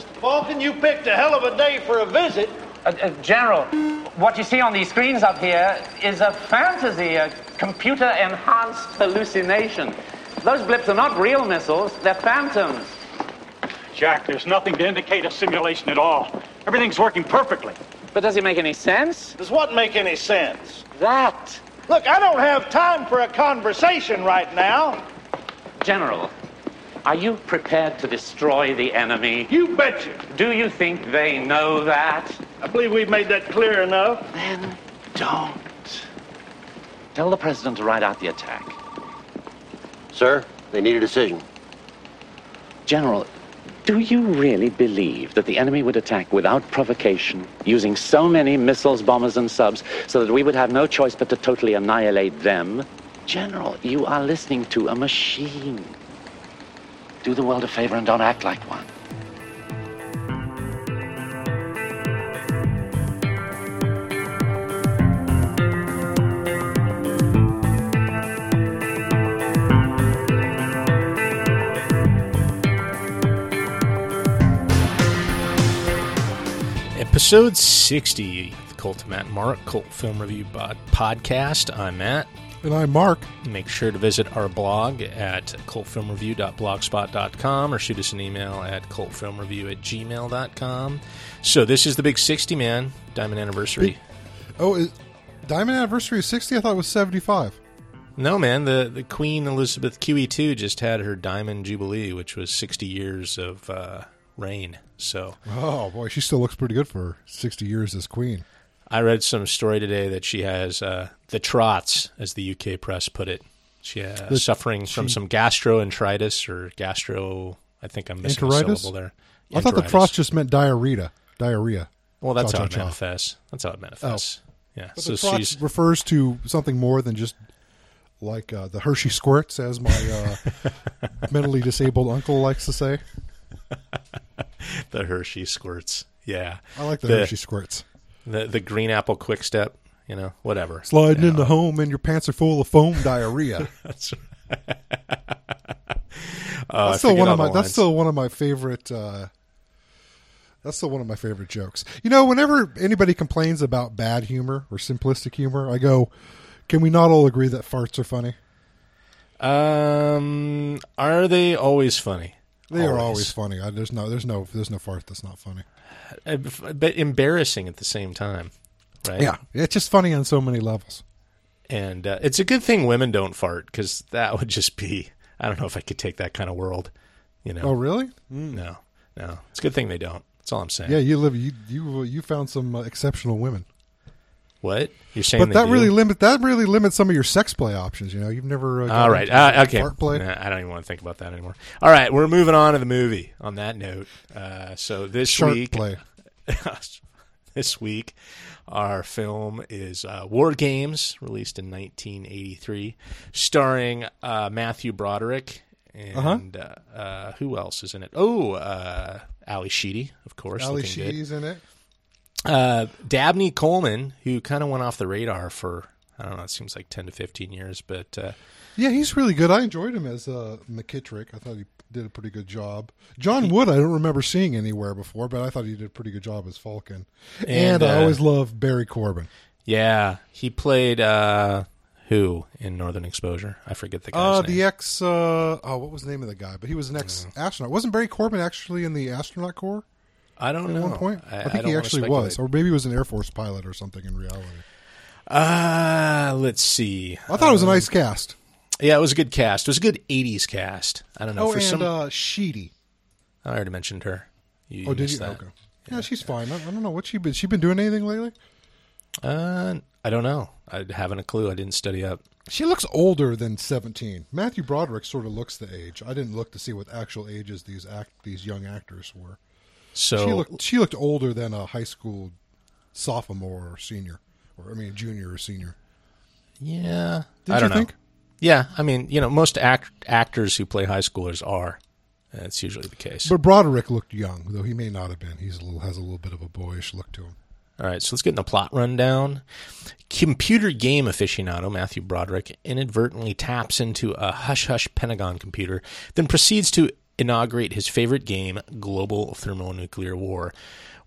Mr. Falken, you picked a hell of a day for a visit. Uh, uh, General, what you see on these screens up here is a fantasy, a computer enhanced hallucination. Those blips are not real missiles, they're phantoms. Jack, there's nothing to indicate a simulation at all. Everything's working perfectly. But does it make any sense? Does what make any sense? That. Look, I don't have time for a conversation right now. General, are you prepared to destroy the enemy? You betcha. Do you think they know that? I believe we've made that clear enough. Then don't. Tell the president to ride out the attack. Sir, they need a decision. General, do you really believe that the enemy would attack without provocation, using so many missiles, bombers, and subs, so that we would have no choice but to totally annihilate them? General, you are listening to a machine. Do the world a favor and don't act like one. Episode 60 of the Cult of Matt Mark Cult Film Review Podcast. I'm Matt. And I'm Mark. Make sure to visit our blog at cultfilmreview.blogspot.com or shoot us an email at cultfilmreview at gmail.com. So this is the big 60, man. Diamond anniversary. Oh, is, Diamond Anniversary is 60? I thought it was 75. No, man. The, the Queen Elizabeth QE2 just had her Diamond Jubilee, which was 60 years of uh, reign. So Oh, boy, she still looks pretty good for 60 years as queen. I read some story today that she has uh, the trots, as the UK press put it. She uh, The- suffering from some gastroenteritis or gastro. I think I'm missing a syllable there. I thought the Enteritis. trots just meant diarrhea. Diarrhea. Well, that's how it manifests. That's how it manifests. Oh. Yeah. But so the trots she's refers to something more than just like uh, the Hershey squirts, as my uh, mentally disabled uncle likes to say. the Hershey squirts. Yeah. I like the, The- Hershey squirts. The the green apple quick step. You know, whatever. Sliding Yeah. into home and your pants are full of foam diarrhea. That's Uh, that's still one of my. That's lines. still one of my favorite. Uh, that's still one of my favorite jokes. You know, whenever anybody complains about bad humor or simplistic humor, I go, "Can we not all agree that farts are funny? Um, are they always funny? They are always funny. I, there's no, there's no, there's no fart that's not funny. But embarrassing at the same time, right? Yeah, it's just funny on so many levels. and uh, it's a good thing women don't fart because that would just be. I don't know if I could take that kind of world. You know? Oh, really? No, no. It's a good thing they don't. That's all I'm saying. Yeah, you live. You you you found some uh, exceptional women, What you're saying? but that do? really limit that really limits some of your sex play options. You know, you've never. Uh, All right. Uh, okay. Nah, I don't even want to think about that anymore. All right. We're moving on to the movie. On that note, uh, so this Shark week, play. this week, our film is uh, War Games, released in 1983, starring uh, Matthew Broderick Uh-huh. and uh uh, who else is in it? Oh, uh, Ally Sheedy, of course. Ally looking good. Sheedy's in it. Uh, Dabney Coleman, who kind of went off the radar for I don't know, it seems like 10 to 15 years, but uh, Yeah, he's really good. I enjoyed him as uh, McKittrick. I thought he did a pretty good job. John Wood, I don't remember seeing anywhere before, but I thought he did a pretty good job as Falken. And, And, I uh, always loved Barry Corbin. Yeah, he played uh who in Northern Exposure? I forget the guy's Uh, name. the ex. Uh, oh, what was the name of the guy? But he was an ex astronaut. Wasn't Barry Corbin actually in the astronaut corps I don't at know. one point? I, think don't he actually was, or maybe he was an Air Force pilot or something in reality. Uh, let's see. I thought it was a Um, nice cast. Yeah, it was a good cast. It was a good '80s cast. I don't know Oh, for and some. uh, Sheedy. I already mentioned her. You Oh, did you? that. Okay. Yeah, she's fine. I, I don't know what she been. She been doing anything lately? Uh, I don't know. I haven't a clue. I didn't study up. She looks older than seventeen. Matthew Broderick sort of looks the age. I didn't look to see what actual ages these act these young actors were. So she looked she looked older than a high school sophomore or senior, or I mean junior or senior. yeah, Did I you don't know. think? Yeah, I mean, you know, most act- actors who play high schoolers are. That's usually the case. But Broderick looked young, though he may not have been. He's a little has a little bit of a boyish look to him. All right, so let's get in the plot rundown. Computer game aficionado Matthew Broderick inadvertently taps into a hush hush Pentagon computer, then proceeds to inaugurate his favorite game, global thermonuclear war.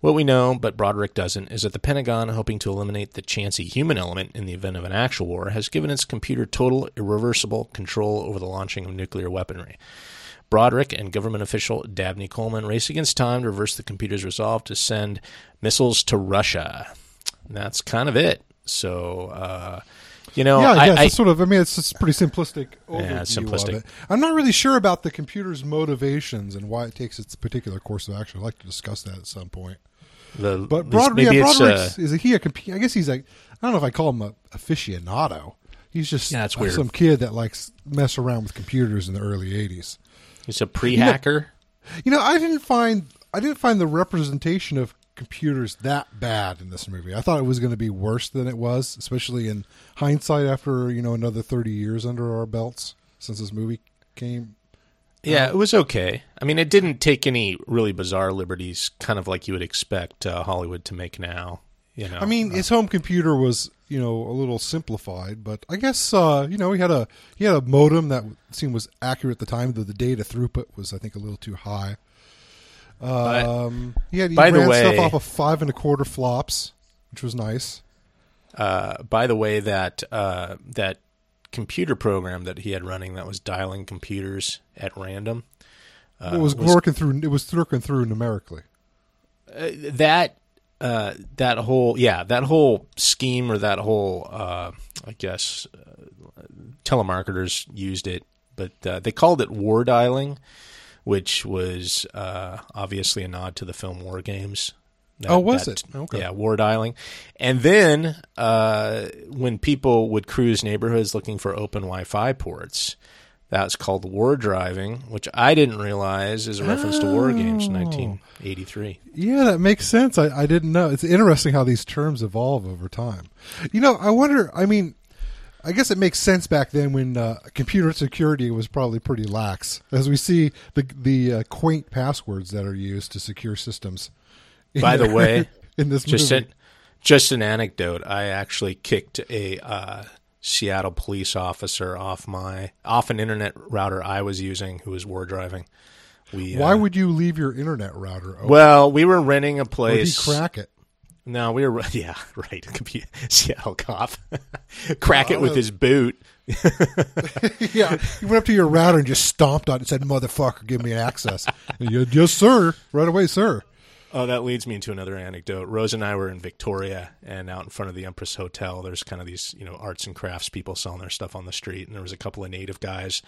What we know, but Broderick doesn't, is that the Pentagon, hoping to eliminate the chancy human element in the event of an actual war, has given its computer total, irreversible control over the launching of nuclear weaponry. Broderick and government official Dabney Coleman race against time to reverse the computer's resolve to send missiles to Russia. And that's kind of it. So, uh, you know, yeah, I, yes, I- it's sort of. I mean, it's, a pretty simplistic overview Yeah, simplistic. of it. I'm not really sure about the computer's motivations and why it takes its particular course of action. I'd like to discuss that at some point. the, But Broad, yeah, Broderick's uh, is he a computer? I guess he's like I don't know if I call him a aficionado. He's just Yeah, it's weird. some kid that likes mess around with computers in the early '80s. he's a pre-hacker. You know, I didn't find I didn't find the representation of computers that bad in this movie. I thought it was going to be worse than it was, especially in hindsight after you know another 30 years under our belts since this movie came. Yeah, it was okay. I mean, it didn't take any really bizarre liberties, kind of like you would expect uh, Hollywood to make now. You know, I mean, his home computer was you know a little simplified, but I guess uh, you know he had a he had a modem that seemed was accurate at the time, though the data throughput was I think a little too high. Um, he had he by the ran way- stuff off of five and a quarter flops, which was nice. uh, by the way, that uh, that computer program that he had running that was dialing computers at random, uh, it was, was- working through. It was working through numerically. that uh, that whole yeah that whole scheme or that whole uh, I guess uh, telemarketers used it, but uh, they called it war dialing, which was uh, obviously a nod to the film War Games. That- Oh, was that- it? Okay. Yeah, war dialing. And then uh, when people would cruise neighborhoods looking for open Wi-Fi ports, that's called war driving, which I didn't realize is a reference to War Games, Oh. 1983. Yeah, that makes sense. I, I didn't know. It's interesting how these terms evolve over time. You know, I wonder. I mean, I guess it makes sense back then when uh, computer security was probably pretty lax, as we see the the uh, quaint passwords that are used to secure systems. By the way, in this just movie, an, just an anecdote. I actually kicked a uh, Seattle police officer off my off an internet router I was using who was war driving. We why uh, would you leave your internet router open? well we were renting a or did he place. crack it? No, we were yeah right. Seattle cop crack it with uh, his boot. yeah, he went up to your router and just stomped on it and said, "Motherfucker, give me access." You, yes, sir. Right away, sir. Oh, that leads me into another anecdote. Rose and I were in Victoria, and out in front of the Empress Hotel, there's kind of these, you know, arts and crafts people selling their stuff on the street, and there was a couple of native guys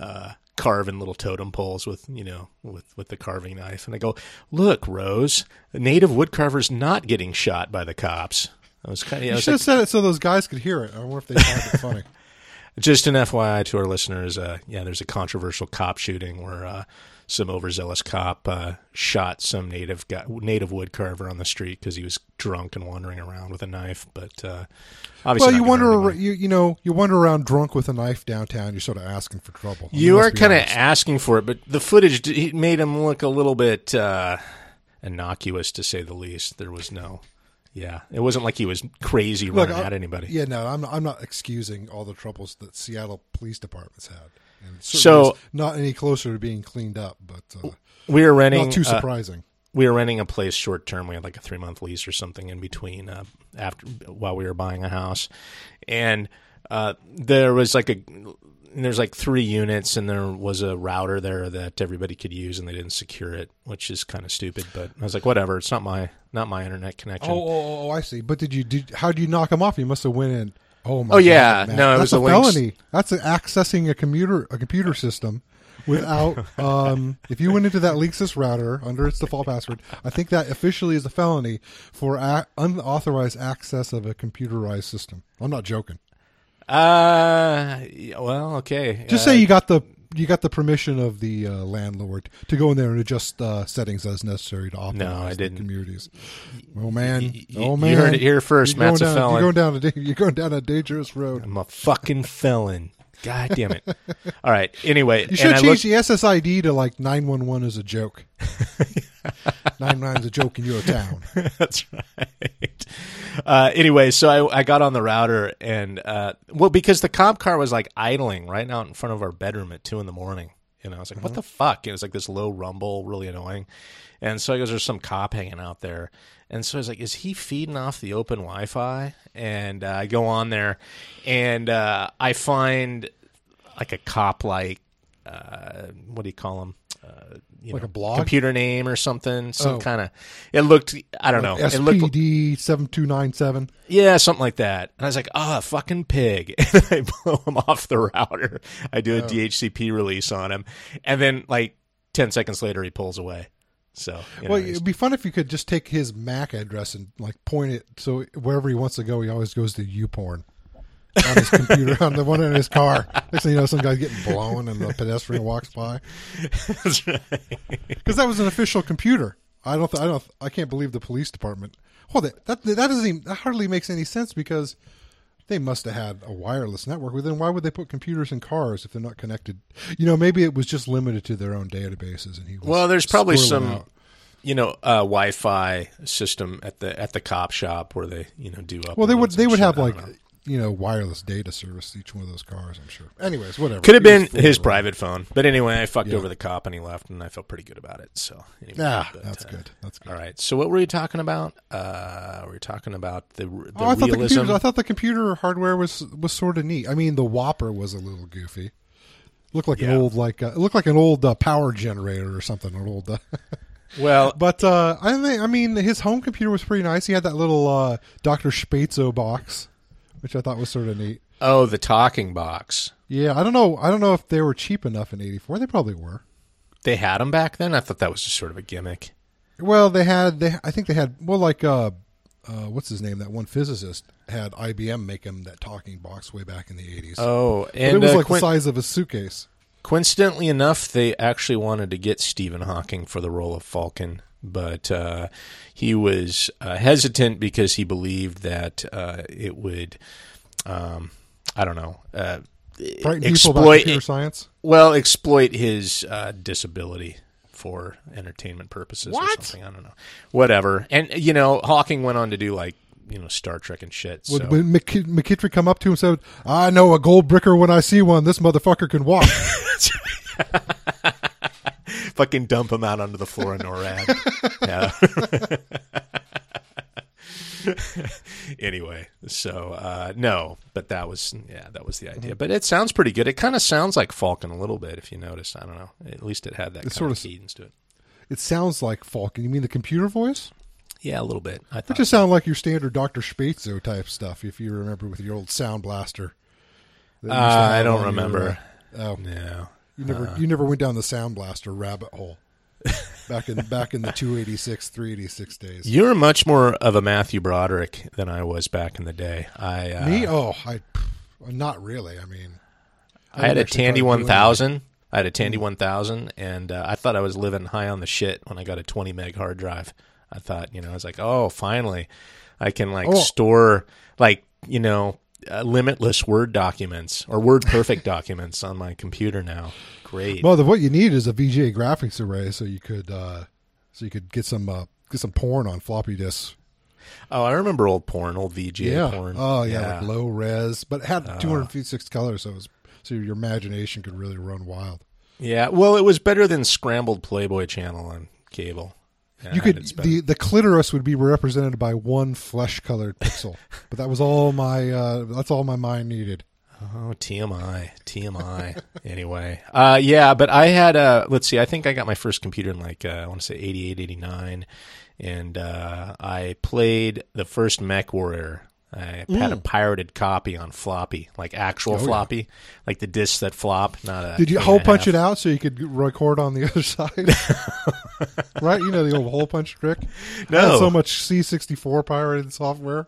uh, carving little totem poles with, you know, with with the carving knife. And I go, "Look, Rose, native woodcarver's not getting shot by the cops." I was kind of, You should like, have said it so those guys could hear it. I wonder if they find it funny. just an FYI to our listeners, uh, yeah, there's a controversial cop shooting where uh, some overzealous cop uh, shot some native guy, native wood carver on the street because he was drunk and wandering around with a knife. But uh, obviously, well, you wander you you know you wander around drunk with a knife downtown. You're sort of asking for trouble. I mean, you are kind of asking for it, but the footage it made him look a little bit uh, innocuous, to say the least. There was no, yeah, it wasn't like he was crazy Look, running I- at anybody. Yeah, no, I'm I'm not excusing all the troubles that Seattle police departments had. So- not any closer to being cleaned up, but uh, We were renting not too uh, surprising. we were renting a place short term. We had like a three month lease or something in between uh, after while we were buying a house, and uh, there was like a there's like three units, and there was a router there that everybody could use, and they didn't secure it, which is kind of stupid. But I was like, whatever, it's not my not my internet connection. Oh, oh, oh, I see. But did you did how did you knock him off? You must have went in. Oh my! Oh, yeah. God, No, it that's was a a felony. That's a, accessing a computer a computer system without. um, if you went into that Linksys router under its default password, I think that officially is a felony for a- unauthorized access of a computerized system. I'm not joking. Uh, well, okay. Just uh, say you got the you got the permission of the uh, landlord to go in there and adjust uh, settings as necessary to optimize No, I the didn't. communities. Oh man! y- oh you man! heard it here first, You're Matt's a down, felon. You're going down a you're going down a dangerous road. I'm a fucking felon. God damn it! All right. Anyway, You should and I change looked- the SSID to like nine one one as a joke. nine nine's a joke in your town. That's right. Uh, anyway, so I, I got on the router and uh, well, because the cop car was like idling right out in front of our bedroom at two in the morning. And I was like, what the fuck? It was like this low rumble, really annoying. And so I goes, there's some cop hanging out there. And so I was like, is he feeding off the open Wi Fi? And uh, I go on there and uh, I find like a cop like, uh, what do you call him? You Like know, a blog? computer name or something. Some Oh. kind of, it looked, I don't know. It looked, SPD seven two nine seven. yeah, something like that. And I was like, ah, fucking pig. And I blow him off the router. I do a DHCP release on him. And then, like, 10 seconds later, he pulls away. So, you know, Well, it'd be fun if you could just take his MAC address and like point it so wherever he wants to go, he always goes to YouPorn on his computer on the one in his car. Next thing you know, some guy's getting blown and the pedestrian walks by That's right. because that was an official computer. I don't. Th- I don't. I can't believe the police department. Well, that that, that doesn't. Even, that hardly makes any sense because they must have had a wireless network. Well, then why would they put computers in cars if they're not connected? You know, maybe it was just limited to their own databases, and he. Was Well, there's probably some, out. you know, uh, Wi-Fi system at the at the cop shop where they, you know, do up. Well, they would they would have like you know wireless data service to each one of those cars. I'm sure. Anyways, whatever. Could have been his around. private phone, but anyway, I fucked Yeah. over the cop and he left, and I felt pretty good about it. So, anyway, Ah, but, that's uh, good. That's good. All right. So, what were we talking about? Uh, we were talking about the the Oh, I thought the computer. I thought the computer hardware was was sort of neat. I mean, the WOPR was a little goofy. Looked like Yeah. an old like uh, it looked like an old uh, power generator or something. An old. Uh, well, but uh, I think I mean his home computer was pretty nice. He had that little uh, Doctor Sbaitso box, which I thought was sort of neat. oh, the talking box. Yeah, I don't know. I don't know if they were cheap enough in '84. They probably were. They had them back then. I thought that was just sort of a gimmick. Well, they had they. I think they had well, like uh, uh, what's his name? That one physicist had IBM make him that talking box way back in the '80s. Oh, But and it was uh, like coin- the size of a suitcase. coincidentally enough, they actually wanted to get Stephen Hawking for the role of Falken, but uh, he was uh, hesitant because he believed that uh, it would, um, I don't know, uh, Frighten people about exploit computer science. well exploit his uh, disability for entertainment purposes or something. I don't know, whatever. And you know, Hawking went on to do like you know Star Trek and shit. So. Would, would McK- McKittrick come up to him and said, "I know a gold bricker when I see one. This motherfucker can walk." fucking dump him out onto the floor in NORAD. yeah. anyway, so uh, no, but that was yeah, that was the Mm-hmm. idea. But it sounds pretty good. It kind of sounds like Falken a little bit, if you notice. I don't know. At least it had that kind sort of cadence to it. it sounds like Falken. You mean the computer voice? Yeah, a little bit. I It just sounded like your standard Doctor Sbaitso type stuff. If you remember with your old sound blaster. Uh, used to have I don't on your, remember. uh, oh, no. You never you never went down the sound blaster rabbit hole. back in back in the 286 386 days. You're much more of a Matthew Broderick than I was back in the day. I uh, Me? Oh, I not really. I mean, I had a didn't actually try Tandy one thousand. I had a Tandy one thousand, and uh, I thought I was living high on the shit when I got a twenty meg hard drive. I thought, you know, I was like, oh, finally, I can like Oh. store like you know uh, limitless Word documents or WordPerfect documents on my computer now. Great. Well, the, what you need is a VGA graphics array, so you could uh, so you could get some uh, get some porn on floppy disks. oh, I remember old porn, old VGA yeah. porn. Oh yeah, like low res, but it had Uh. 256 colors, so it was, so your imagination could really run wild. yeah. Well, it was better than scrambled Playboy channel on cable. Yeah, you could the the clitoris would be represented by one flesh colored pixel, but that was all my uh, that's all my mind needed. Oh, TMI, TMI. anyway, uh, yeah, but I had uh let's see, I think I got my first computer in like uh, I want to say 88, 89, and uh, I played the first MechWarrior. I had a pirated copy on floppy, like actual Mm. Oh, yeah. floppy, like the discs that flop. Not a. Did you hole punch half. it out so you could record on the other side? right, you know the old hole punch trick. No. so much C64 pirated software.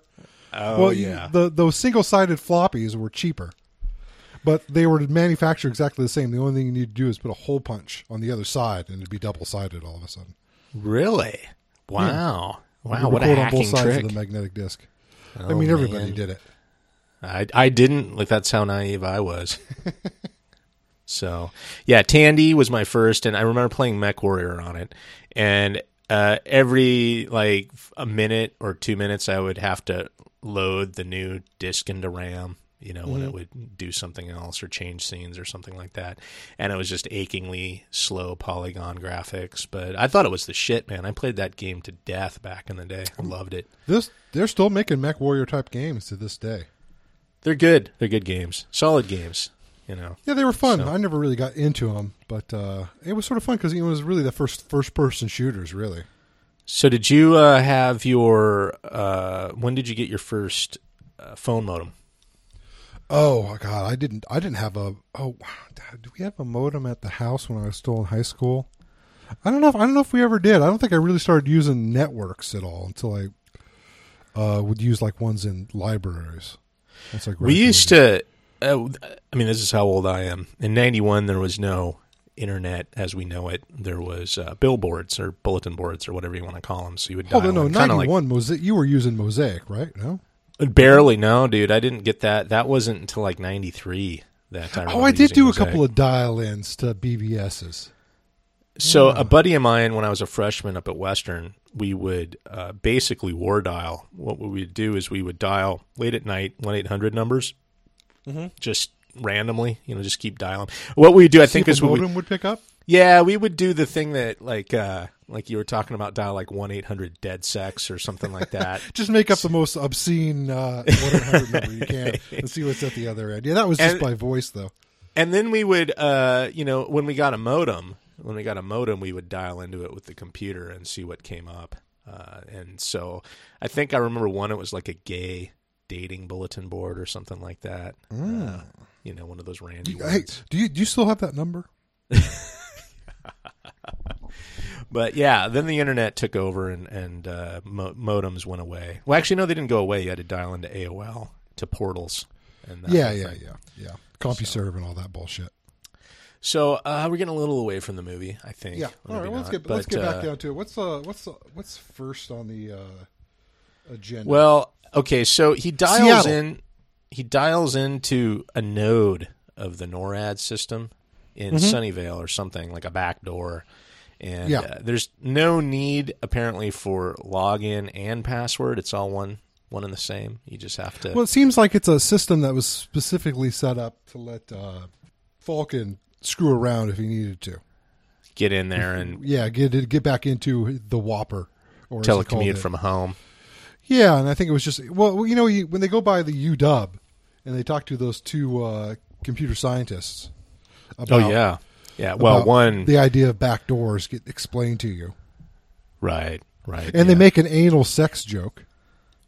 Oh well, yeah. the those single sided floppies were cheaper, but they were manufactured exactly the same. The only thing you need to do is put a hole punch on the other side, and it'd be double sided all of a sudden. really? Wow. Wow. You What a record on hacking both sides trick. of the magnetic disc. I Oh, mean, everybody man. did it. I I didn't like that's how naive I was. so yeah, Tandy was my first, and I remember playing MechWarrior on it, and uh, every like a minute or two minutes, I would have to load the new disc into RAM. You know, when it would do something else or change scenes or something like that, and it was just achingly slow polygon graphics. But I thought it was the shit, man. I played that game to death back in the day. I loved it. This they're still making MechWarrior type games to this day. They're good. They're good games. Solid games. You know. Yeah, they were fun. So- I never really got into them, but uh, it was sort of fun because it was really the first first person shooters. Really, So did you uh, have your? Uh, when did you get your first uh, phone modem? Oh God, I didn't. I didn't have a. Oh, do we have a modem at the house when I was still in high school? I don't know. If, I don't know if we ever did. I don't think I really started using networks at all until I uh, would use like ones in libraries. Once I We used to. Uh, I mean, this is how old I am. In '91, there was no internet as we know it. There was uh, billboards or bulletin boards or whatever you want to call them. So you would dial Oh no, in, kinda like one mosaic. You were using mosaic, right? No. Barely. No, dude, I didn't get that. That wasn't until like '93 that I. Oh, I did do a couple of dial-ins to BBSs. So a buddy of mine, when I was a freshman up at Western, we would uh, basically war dial. What we would do is we would dial late at night one eight hundred numbers, Mm-hmm. just randomly. You know, just keep dialing. What we do, I think, See if is we would, would pick up. yeah, we would do the thing that like uh, like you were talking about, dial like one eight hundred dead sex or something like that. Just make up the most obscene uh, 100 number you can and see what's at the other end. Yeah, that was just And- by voice though. And then we would, uh, you know, when we got a modem, when we got a modem, we would dial into it with the computer and see what came up. Uh, and so I think I remember one. It was like a gay dating bulletin board or something like that. Uh, you know, one of those randy Hey, do you do you still have that number? But yeah, then the internet took over and and uh, mo- modems went away. Well, actually, no, they didn't go away. You had to dial into AOL to portals. And that Yeah, yeah, yeah, yeah. CompuServe and all that bullshit. So uh, we're getting a little away from the movie, I think. Yeah. All right, let's get let's But, get back uh, down to it. What's uh what's uh, what's first on the uh, agenda? Well, okay, so he dials Seattle. in he dials into a node of the NORAD system in Sunnyvale or something like a back door. And Yeah. uh, there's no need apparently for login and password. It's all one one and the same. You just have to well, it seems like it's a system that was specifically set up to let uh, Falken screw around if he needed to. get in there and Yeah, get it, get back into the WOPR or as he called telecommute from home. Yeah, and I think it was just well, you know, when they go by the UW and they talk to those two uh, computer scientists. Oh yeah. Yeah, well, one the idea of back doors get explained to you, right, right. and they make an anal sex joke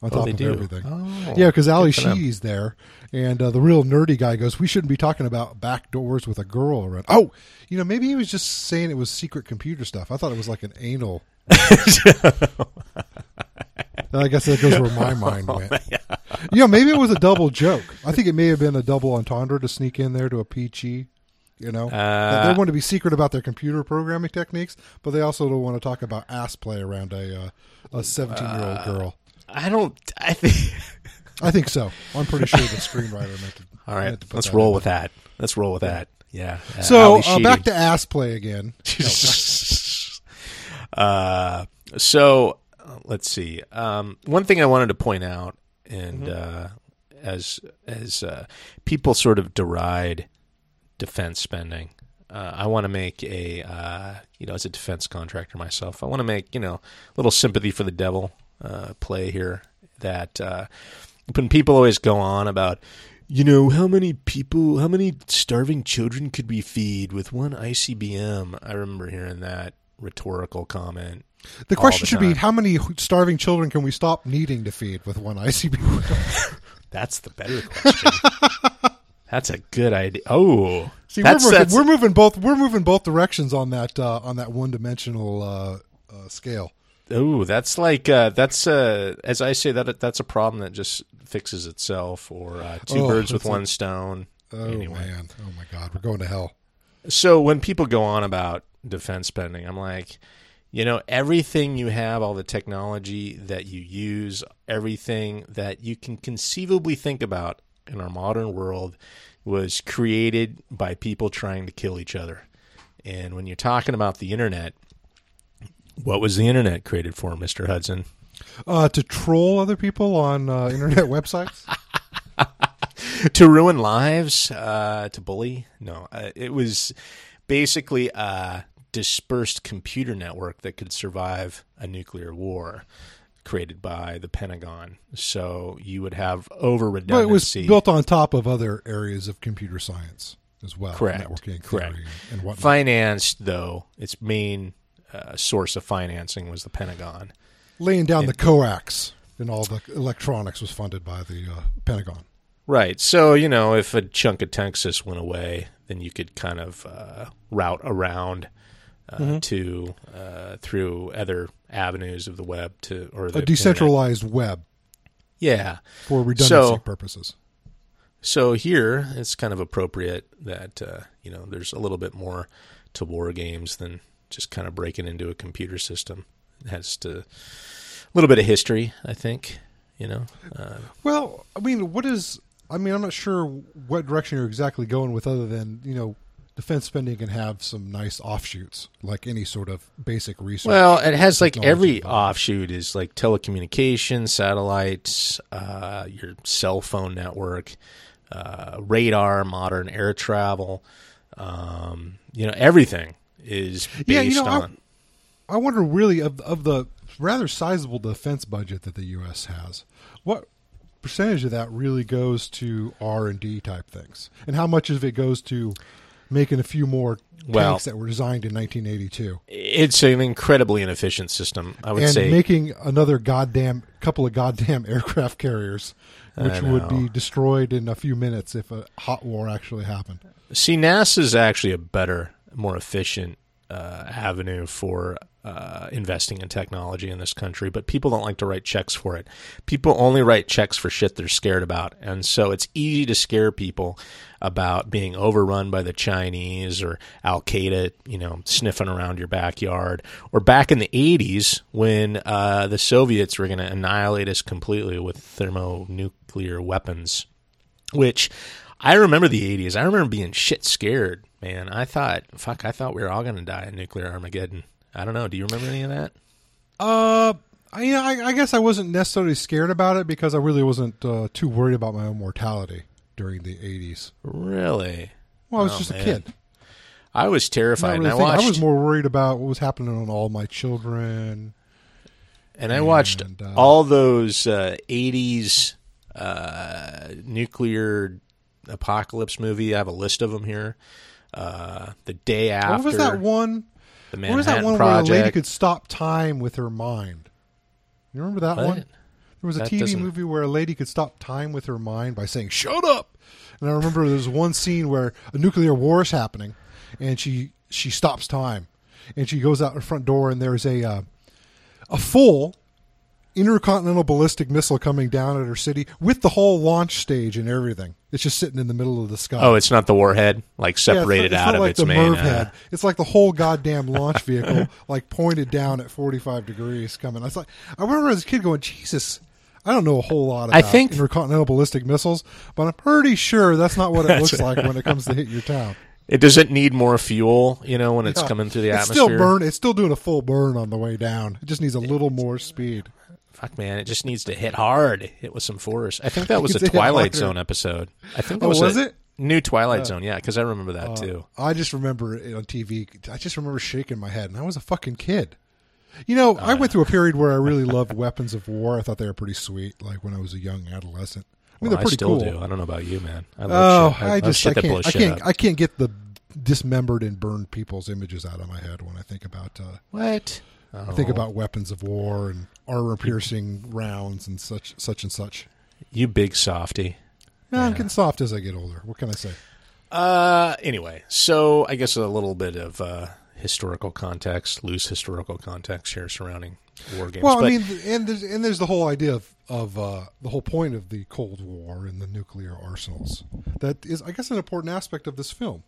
on Oh, top they of do? everything. Oh, yeah, because Ally. Shee's there, and uh, the real nerdy guy goes, "We shouldn't be talking about back doors with a girl around." Oh, you know, maybe he was just saying it was secret computer stuff. I thought it was like an anal. I guess that goes where my mind went. You know, maybe it was a double joke. I think it may have been a double entendre to sneak in there to a peachy. You know, Uh, they want to be secret about their computer programming techniques, but they also don't want to talk about ass play around a uh, a seventeen year old girl. I don't. I think. I think so. I'm pretty sure the screenwriter meant to. All right, meant to put let's roll in. with that. Let's roll with that. Yeah. Uh, So uh, back to ass play again. uh, so uh, let's see. Um, one thing I wanted to point out, and Mm-hmm. uh, as as uh, people sort of deride defense spending, uh, I want to make a uh, you know as a defense contractor myself, I want to make you know a little sympathy for the devil uh, play here. That uh, when people always go on about you know how many people how many starving children could we feed with one ICBM I remember hearing that rhetorical comment The question the should be. How many starving children can we stop needing to feed with one ICBM? that's the better question that's a good idea oh See, that's, we're, moving, that's we're moving both. We're moving both directions on that uh, on that one dimensional uh, uh, scale. oh that's like uh, that's uh, as I say that that's a problem that just fixes itself or uh, two Oh, birds with one stone Oh Anyway. man! Oh my God! We're going to hell. So when people go on about defense spending, I'm like, you know, everything you have, all the technology that you use, everything that you can conceivably think about in our modern world was created by people trying to kill each other. And when you're talking about the internet, what was the internet created for, Mr. Hudson? Uh, to troll other people on uh, internet websites. to ruin lives, uh, to bully. No, uh, it was basically a dispersed computer network that could survive a nuclear war created by the Pentagon. So you would have over But it was built on top of other areas of computer science as well. Correct. Networking Correct. and whatnot. Financed, though, its main uh, source of financing was the Pentagon. Laying down the coax and all the electronics was funded by the uh, Pentagon. Right. So, you know, if a chunk of Texas went away, then you could kind of uh, route around uh, Mm-hmm. to uh, through other avenues of the web to or the A decentralized web. Yeah. for redundancy So- purposes. So here it's kind of appropriate that uh, you know there's a little bit more to war games than just kind of breaking into a computer system. It has to a little bit of history, I think. You know, uh, Well, I mean, what is? I mean, I'm not sure what direction you're exactly going with, other than you know, defense spending can have some nice offshoots, like any sort of basic research. Well, it has like every involved. offshoot is like telecommunications, satellites, uh, your cell phone network, uh, radar, modern air travel. Um, you know, everything is based Yeah, you know, I- on. I wonder really of of the rather sizable defense budget that the U.S. has, what percentage of that really goes to R and D type things, and how much of it goes to making a few more Well- tanks that were designed in 1982, it's an incredibly inefficient system. I would and say making another goddamn couple of goddamn aircraft carriers, which would be destroyed in a few minutes if a hot war actually happened. See, NASA is actually a better, more efficient uh, avenue for uh, investing in technology in this country, but people don't like to write checks for it. People only write checks for shit they're scared about, and so it's easy to scare people about being overrun by the Chinese or Al Qaeda, you know, sniffing around your backyard, or back in the '80s when uh, the Soviets were going to annihilate us completely with thermonuclear weapons which I remember the 80s. I remember being shit scared, man. I thought, fuck, I thought we were all going to die in nuclear Armageddon. I don't know. Do you remember any of that? Uh, I, you know, I, I guess I wasn't necessarily scared about it because I really wasn't uh, too worried about my own mortality during the 80s. Really? Well, I was Oh, just a kid. I was terrified. really I watched, I was more worried about what was happening on all my children. and I watched and, uh, all those uh, 80s uh, nuclear apocalypse movie. I have a list of them here. Uh, the day after what was that one? the What was that one Project. where a lady could stop time with her mind? You remember that What? one? There was a That TV doesn't- movie where a lady could stop time with her mind by saying "Shut up." And I remember there was one scene where a nuclear war is happening, and she she stops time, and she goes out her front door, and there's a uh, a full intercontinental ballistic missile coming down at her city with the whole launch stage and everything. It's just sitting in the middle of the sky. Oh, it's not the warhead, like separated Yeah, it's not- it's out not of like its the main. MIRV uh, head. It's like the whole goddamn launch vehicle, like pointed down at 45 degrees coming. I was like, I remember as a kid going, Jesus, I don't know a whole lot about I think- intercontinental ballistic missiles, but I'm pretty sure that's not what it looks like when it comes to hit your town. It doesn't need more fuel, you know, when it's Yeah. coming through the it's atmosphere. still burn. It's still doing a full burn on the way down. It just needs a little more speed. Fuck, man, it just needs to hit hard, hit with some force. I think that was a It's a hit Twilight. Zone episode. I think that Oh, was, was a it? new Twilight uh, Zone. Yeah, because I remember that uh, too. I just remember it on TV. I just remember shaking my head, and I was a fucking kid. You know, I went uh. through a period where I really loved weapons of war. I thought they were pretty sweet, like when I was a young adolescent. I mean, Well, they're I pretty still cool. do. I don't know about you, man. I Oh, shit. I, just I can't I can't up. I can't get the dismembered and burned people's images out of my head when I think about uh, what? I think Oh, about weapons of war and armor piercing rounds and such such and such. you, big softy. Yeah, I'm getting soft as I get older. What can I say? Uh, anyway, so I guess a little bit of uh, historical context, loose historical context here surrounding war games. Well, but I mean, and there's, and there's the whole idea of of uh, the whole point of the Cold War and the nuclear arsenals. That is, I guess, an important aspect of this film.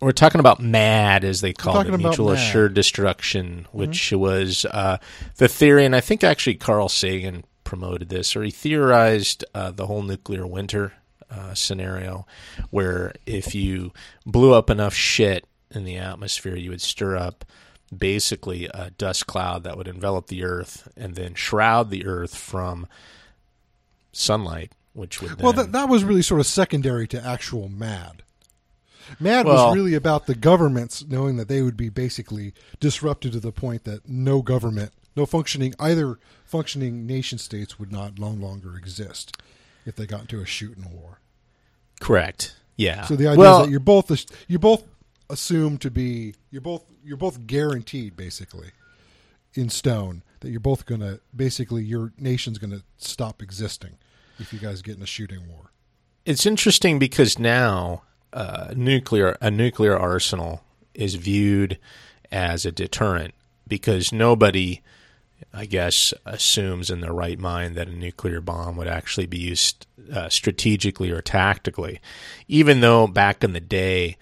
We're talking about MAD, as they call it, mutual. Mm-hmm. assured destruction, which was uh, the theory, and I think actually Carl Sagan promoted this, or he theorized uh, the whole nuclear winter uh, scenario, where if you blew up enough shit in the atmosphere, you would stir up basically a dust cloud that would envelop the Earth and then shroud the Earth from sunlight which would Well, that, that was really sort of secondary to actual MAD. MAD Well- was really about the governments knowing that they would be basically disrupted to the point that no government, no functioning, either functioning nation states would not no longer exist if they got into a shooting war. correct. Yeah. So the idea well, is that you're both you're both assumed to be you're both you're both guaranteed basically in stone that you're both going to basically your nation's going to stop existing if you guys get in a shooting war. it's interesting because now uh, nuclear a nuclear arsenal is viewed as a deterrent because nobody I guess assumes in their right mind that a nuclear bomb would actually be used uh, strategically or tactically even though back in the day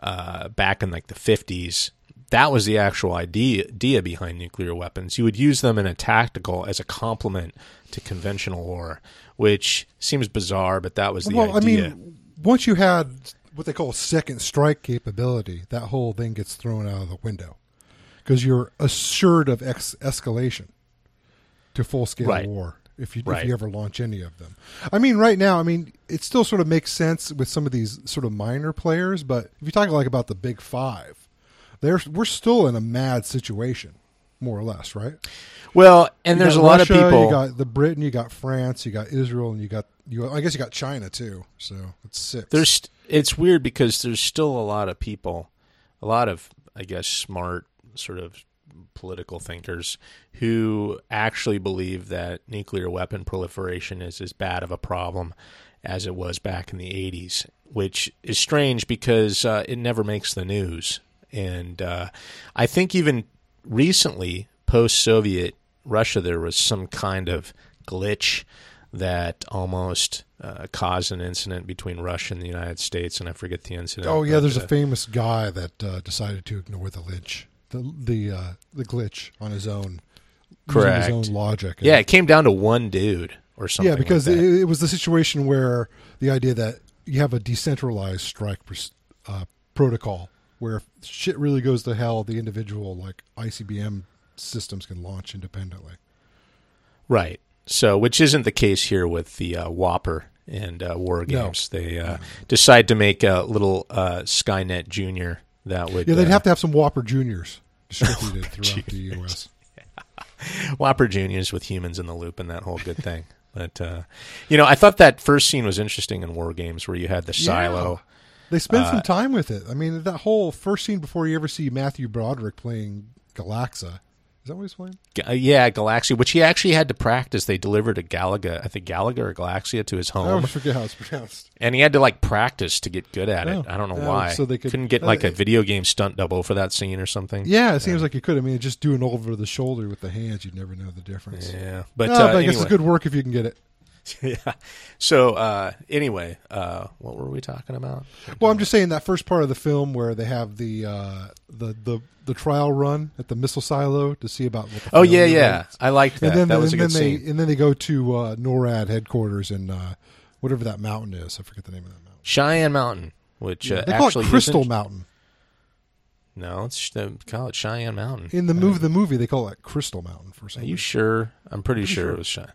uh, back in like the 50s that was the actual idea, idea behind nuclear weapons. You would use them in a tactical as a complement to conventional war, which seems bizarre, but that was the idea. well, idea. I mean, once you had what they call second strike capability, that whole thing gets thrown out of the window because you're assured of ex- escalation to full scale Right. war if you Right. if you ever launch any of them. I mean, right now, I mean, it still sort of makes sense with some of these sort of minor players, but if you talk like about the big five, they're we're still in a mad situation, more or less, right? well, and You there's a got lot of people. You got the Britain, you got France, you got Israel, and you got you. I guess you got China too. So it's six. there's it's weird because there's still a lot of people, a lot of I guess smart sort of political thinkers who actually believe that nuclear weapon proliferation is as bad of a problem as it was back in the 80s, which is strange because uh, it never makes the news. And uh, I think even recently, post Soviet Russia, there was some kind of glitch that almost uh, caused an incident between Russia and the United States, and I forget the incident. oh yeah, there's uh, a famous guy that uh, decided to ignore the glitch, the the uh, the glitch on his own, Correct. his own logic. yeah, it came down to one dude or something. yeah, because like that. it, it was the situation where the idea that you have a decentralized strike uh, protocol where if shit really goes to hell, the individual like ICBM systems can launch independently. Right. So, which isn't the case here with the uh, WOPR and uh, War Games. They uh, decide to make a little uh, Skynet Junior that would. Yeah, they'd uh, have to have some Whopper Juniors distributed throughout the U.S. Whopper Juniors with humans in the loop and that whole good thing. But uh, you know, I thought that first scene was interesting in War Games where you had the silo. They spend Uh, some time with it. I mean, that whole first scene before you ever see Matthew Broderick playing Galaxa. Is that what he's playing? Ga- yeah, Galaxia, which he actually had to practice. They delivered a Galaga, I think Galaga or Galaxia to his I home, always forget how it's pronounced. and he had to like practice to get good at it. Oh. I don't know Oh, why. so they could- couldn't get like uh, a video game stunt double for that scene or something. Yeah, it seems like you could. I mean, just doing over the shoulder with the hands, you'd never know the difference. Yeah, but, No, uh, but I guess anyway. it's good work if you can get it. yeah. So uh, anyway, uh, what were we talking about? Well, I'm just saying that first part of the film where they have the uh, the the the trial run at the missile silo to see about Oh yeah, yeah. rates. I liked that. And then, that was a and good then they scene. and then they go to uh, NORAD headquarters in uh, whatever that mountain is. I forget the name of that mountain. Cheyenne Mountain, which uh, they call actually it Crystal isn't- Mountain. No, it's they call it Cheyenne Mountain. In the movie, the movie they call it Crystal Mountain for some Are you reason. sure? I'm pretty, Pretty sure, sure. it was Cheyenne.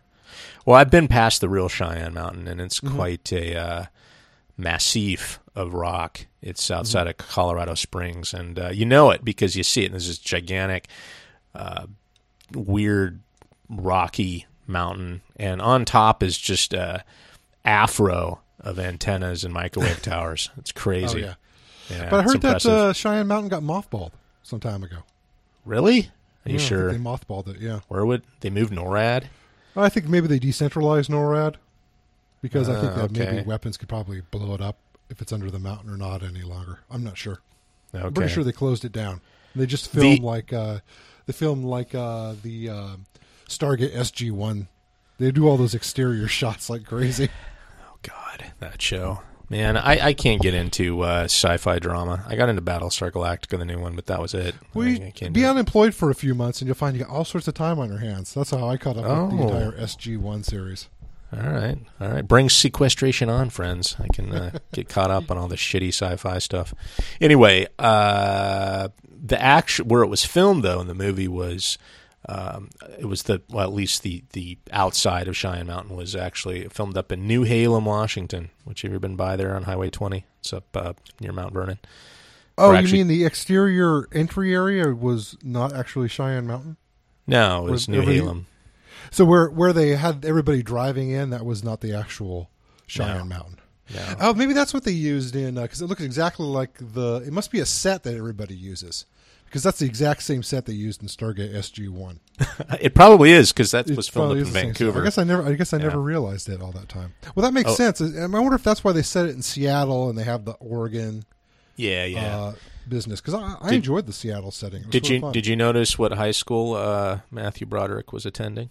Well, I've been past the real Cheyenne Mountain, and it's Mm-hmm. quite a uh, massif of rock. It's outside Mm-hmm. of Colorado Springs, and uh, you know it because you see it. And there's this gigantic, uh, weird, rocky mountain, and on top is just a afro of antennas and microwave towers. It's Oh crazy. yeah, Yeah, but I heard that uh, Cheyenne Mountain got mothballed some time ago. really? Are you Yeah, sure? they mothballed it? Yeah, Where would they move NORAD? I think maybe they decentralized NORAD because I think Ah, that maybe weapons could probably blow it up if it's under the mountain or not any longer. I'm not sure. Okay. I'm pretty sure they closed it down. They just The- filmed like uh, they filmed like uh, the uh, Stargate SG One. They do all those exterior shots like crazy. Oh God, that show. Man, I, I can't get into uh, sci-fi drama. I got into Battlestar Galactica, the new one, but that was it. Well, I, I be unemployed for a few months, and you'll find you got all sorts of time on your hands. That's how I caught up with the Oh. entire SG One series. All right, all right. Bring sequestration on, friends. I can uh, get caught up on all the shitty sci-fi stuff. Anyway, uh, the action where it was filmed though in the movie was Um, it was the well, at least the the outside of Cheyenne Mountain was actually filmed up in Newhalem, Washington. Which have you been by there on Highway 20? It's up uh, near Mount Vernon. Oh, you actually- mean the exterior entry area was not actually Cheyenne Mountain? No, it was Was Newhalem. So where where they had everybody driving in, that was not the actual Cheyenne No. Mountain. No. Oh, maybe that's what they used in because it looks exactly like the. It must be a set that everybody uses because that's the exact same set they used in Stargate SG One. It probably is because that was filmed up in I Vancouver. guess I never. I guess I Yeah. never realized it all that time. Well, that makes Oh. sense. I I wonder if that's why they set it in Seattle and they have the Oregon yeah, yeah. uh, business because I, I Did- enjoyed the Seattle setting. Did of you fun. did you notice what high school uh, Matthew Broderick was attending?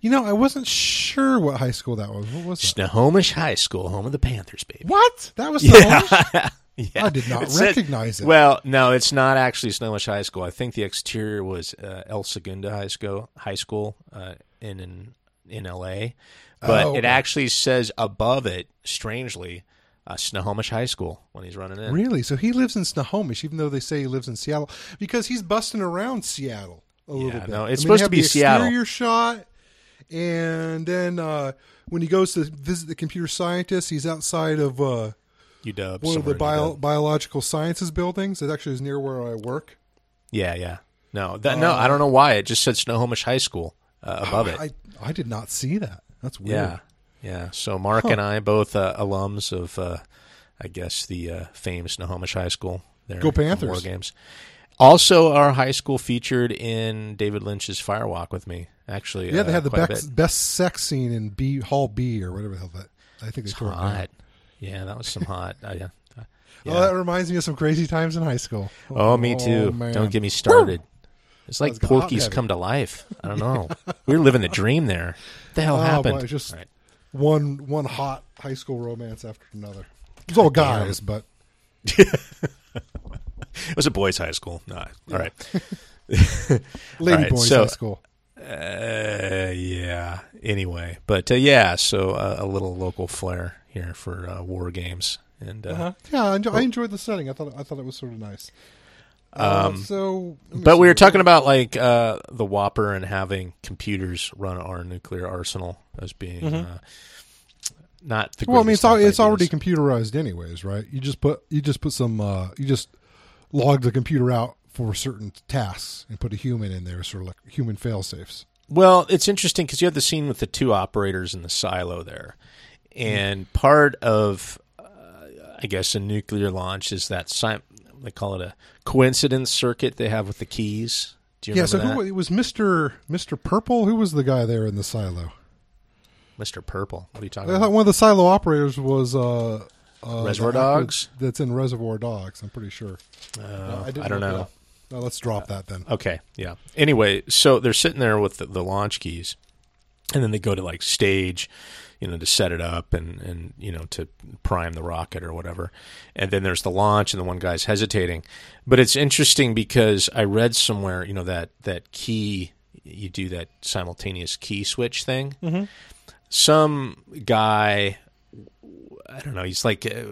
You know, I wasn't sure what high school that was. What was that? Snohomish High School, home of the Panthers, baby. What? That was Snohomish? Yeah. I did not recognize it. Well, no, it's not actually Snohomish High School. I think the exterior was uh, El Segundo High School, high school uh, in in in L.A. But Oh, it actually says above it, strangely, uh, Snohomish High School when he's running in. Really? So he lives in Snohomish, even though they say he lives in Seattle, because he's busting around Seattle a little bit. no, it's I mean, supposed to be the Seattle. Exterior shot, and then uh, when he goes to visit the computer scientist, he's outside of uh, UW. one of the bio- biological sciences buildings. It actually is near where I work. Yeah, yeah. No, that, no, I don't know why. It just said Snohomish High School uh, above it. I I did not see that. That's weird. Yeah, yeah. So Mark and I, both uh, alums of, uh, I guess the uh, famed Snohomish High School. There, Go Panthers. War games. Also, our high school featured in David Lynch's Firewalk with me. Actually, Yeah, they uh, had the best, best sex scene in B Hall B or whatever the hell that. I think they tore it down. Yeah, that was some hot. Uh, yeah. Uh, Oh, that reminds me of some crazy times in high school. Oh, me too. man. Don't get me started. It's like That was hot Porky's come to life. I don't know. we were living the dream there. What the hell Oh, happened? boy, just Right. one one hot high school romance after another. It was all guys, but It was a boys' high school. No, all right. lady All right, boys so- high school. Uh, yeah. Anyway, but uh, yeah, so uh, a little local flair here for uh, war games, and uh, Yeah, I, enjoy, I enjoyed the setting. I thought I thought it was sort of nice. Uh, so, but we were talking about like uh, the WOPR and having computers run our nuclear arsenal as being uh, not the. Mm-hmm. Well, I mean, it's al- it's already computerized anyways, right? You just put you just put some uh, you just log the computer out for certain tasks and put a human in there, sort of like human fail safes. Well, it's interesting because you have the scene with the two operators in the silo there, and part of, uh, I guess, a nuclear launch is that sim- they call it a coincidence circuit they have with the keys. Do you Yeah. remember So that, who it was Mister Mister Purple? Who was the guy there in the silo? Mister Purple? What are you talking I about? thought one of the silo operators was uh, uh, Reservoir Dogs? That's in Reservoir Dogs. I'm pretty sure. Uh, didn't I don't know. No, let's drop that then. Okay, yeah. Anyway, so they're sitting there with the, the launch keys, and then they go to like stage, you know, to set it up and and you know to prime the rocket or whatever. And then there's the launch, and the one guy's hesitating. But it's interesting because I read somewhere, you know, that that key you do that simultaneous key switch thing. Some guy, I don't know, he's like. Uh,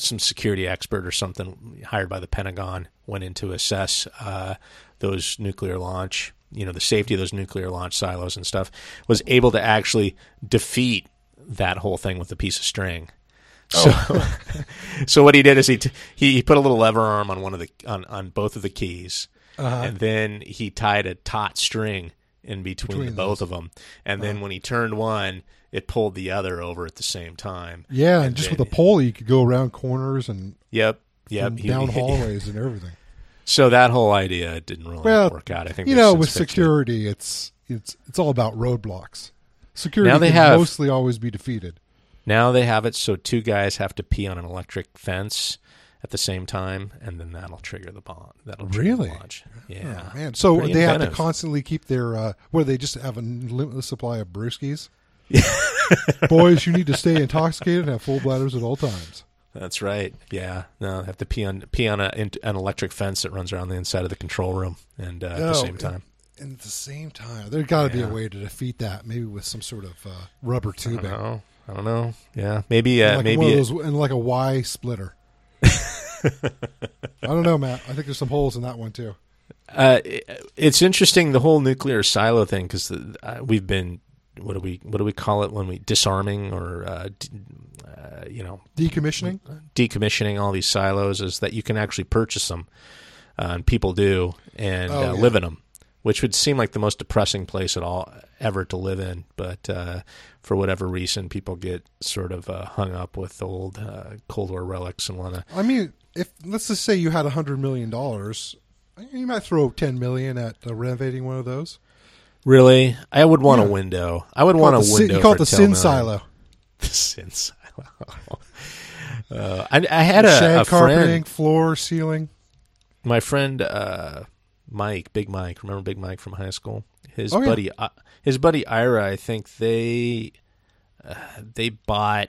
some security expert or something hired by the Pentagon went in to assess uh, those nuclear launch, you know, the safety of those nuclear launch silos and stuff, was able to actually defeat that whole thing with a piece of string. So, so what he did is he, t- he he put a little lever arm on one of the on, on both of the keys, and then he tied a taut string in between, Between both of them, and then when he turned one, it pulled the other over at the same time. Yeah, and, just then- with a pole, you could go around corners and, Yep. Yep. and he- down hallways and everything. So that whole idea didn't really Well, work out. I think you know, with fixed it. security, it's it's it's all about roadblocks. Security Now they can have- mostly always be defeated. Now they have it so two guys have to pee on an electric fence at the same time, and then that'll trigger the bomb. That'll trigger Really? launch. Yeah, Oh, man. So Pretty they have to constantly keep their uh where they just have a limitless supply of brewskis. Boys, you need to stay intoxicated and have full bladders at all times. That's right. Yeah, no, they have to pee on pee on a, an electric fence that runs around the inside of the control room, and uh, at the Oh, same time. And at the same time, there's got to be a way to defeat that, maybe with some sort of uh, rubber I don't tubing, know. I don't know. Yeah, maybe. Uh, like maybe. one it- those, and like a Y splitter. I don't know, Matt. I think there's some holes in that one too. Uh, it- it's interesting the whole nuclear silo thing because uh, we've been what do we what do we call it when we disarming or uh, d- uh, you know Decommissioning. decommissioning all these silos is that you can actually purchase them, uh, and people do, and Oh, uh, yeah. live in them, which would seem like the most depressing place at all ever to live in. But uh, for whatever reason, people get sort of uh, hung up with old uh, Cold War relics and want to. I mean, if let's just say you had a hundred million dollars, you might throw ten million at uh, renovating one of those. Really, I would want Yeah. a window. I would want a the sin- window. You call it the sin silo. The sin silo. uh, I, I had a, Shag a carpeting, friend. floor, ceiling. my friend uh, Mike, Big Mike, remember Big Mike from high school? His Oh, yeah. buddy, uh, his buddy Ira, I think they uh, they bought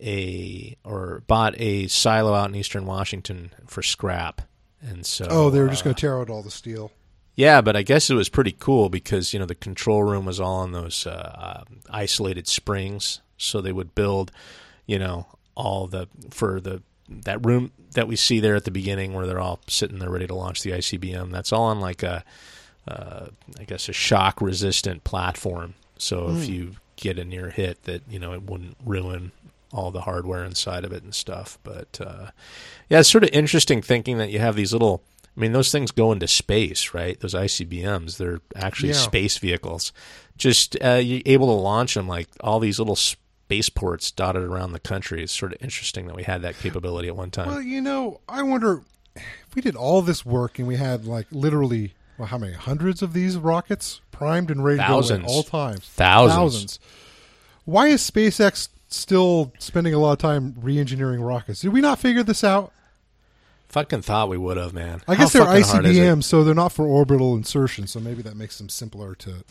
a or bought a silo out in Eastern Washington for scrap, and so Oh, they were just uh, going to tear out all the steel. Yeah, but I guess it was pretty cool because you know the control room was all on those uh, um, isolated springs, so they would build, you know, all the for the that room that we see there at the beginning where they're all sitting there ready to launch the ICBM. That's all on like a, uh, I guess a shock resistant platform. So if you get a near hit, that you know it wouldn't ruin all the hardware inside of it and stuff. But uh, yeah, it's sort of interesting thinking that you have these little. I mean, those things go into space, right? Those ICBMs, they're actually Yeah. space vehicles. Just uh, you're able to launch them like all these little spaceports dotted around the country. It's sort of interesting that we had that capability at one time. Well, you know, I wonder if we did all this work and we had like literally, well, how many hundreds of these rockets primed and ready to go at all times? Thousands. Why is SpaceX still spending a lot of time re-engineering rockets? Did we not figure this out? Fucking thought we would have, man. I How guess they're fucking hard is it? ICBMs, so they're not for orbital insertion. So maybe that makes them simpler to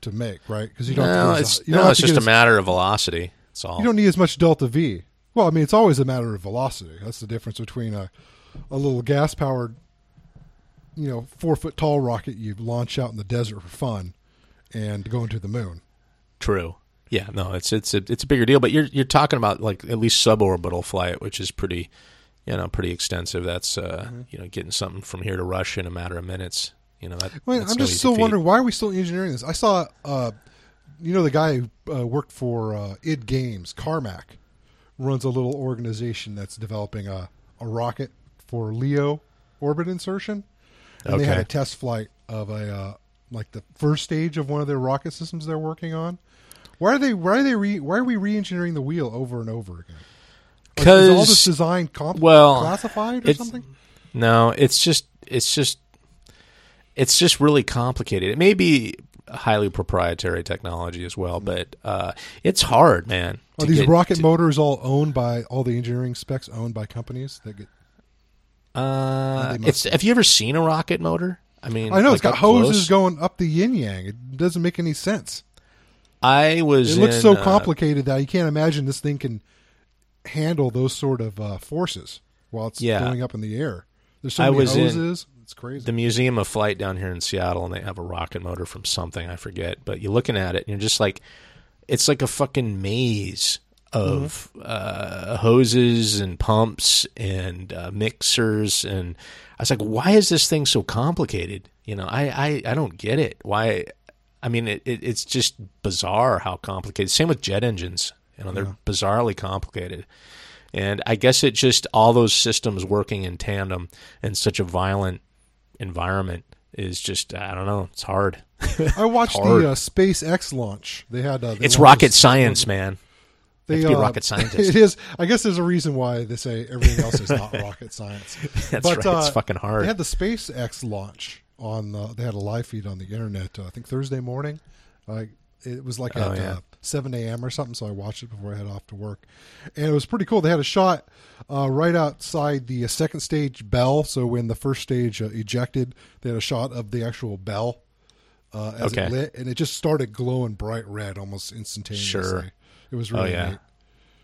to make, right? Because you don't. No, have to get it's, you don't no, have it's to just a as- matter of velocity. That's all. You don't need as much delta V. Well, I mean, it's always a matter of velocity. That's the difference between a a little gas powered, you know, four foot tall rocket you launch out in the desert for fun, and going to the moon. True. Yeah, no, it's it's a, it's a bigger deal, but you're you're talking about like at least suborbital flight, which is pretty, you know, pretty extensive. That's uh, Mm-hmm. you know, getting something from here to Russia in a matter of minutes. You know, that. That's I'm no just still feat. wondering why are we still engineering this? I saw, uh, you know, the guy who uh, worked for uh, id Games, Carmack, runs a little organization that's developing a, a rocket for LEO orbit insertion, and they had a test flight of a uh, like the first stage of one of their rocket systems they're working on. Why are they? Why are they? Re, why are we re-engineering the wheel over and over again? Like, all this design comp- well, classified or something? No, it's just it's just it's just really complicated. It may be highly proprietary technology as well, but uh, it's hard, man. Are these rocket to- motors all owned by all the engineering specs owned by companies that get? Uh, it's. Have you ever seen a rocket motor? I mean, I know it's got hoses close? going up the yin yang. It doesn't make any sense. I was. It looks in, so uh, complicated that you can't imagine this thing can handle those sort of uh, forces while it's Yeah. going up in the air. There's so I many hoses. it's crazy. the Museum of Flight down here in Seattle, and they have a rocket motor from something I forget. But you're looking at it, and you're just like, it's like a fucking maze of uh, hoses and pumps and uh, mixers, and I was like, why is this thing so complicated? You know, I I, I don't get it. Why? I mean, it, it it's just bizarre how complicated. Same with jet engines. You know, they're bizarrely complicated. And I guess it just all those systems working in tandem in such a violent environment is just I don't know. It's hard. I watched hard. the uh, SpaceX launch. They had uh, they it's rocket science, man. They, be uh, rocket scientist. It is. I guess there's a reason why they say everything else is not rocket science. That's but, right. It's uh, fucking hard. They had the SpaceX launch on. The, they had a live feed on the internet. Uh, I think Thursday morning. It was like Oh, at yeah. Uh, 7 a.m. or something. So I watched it before I head off to work, and it was pretty cool. They had a shot uh, right outside the uh, second stage bell. So when the first stage uh, ejected, they had a shot of the actual bell uh, as Okay. it lit, and it just started glowing bright red almost instantaneously. Sure. It was oh really yeah, neat.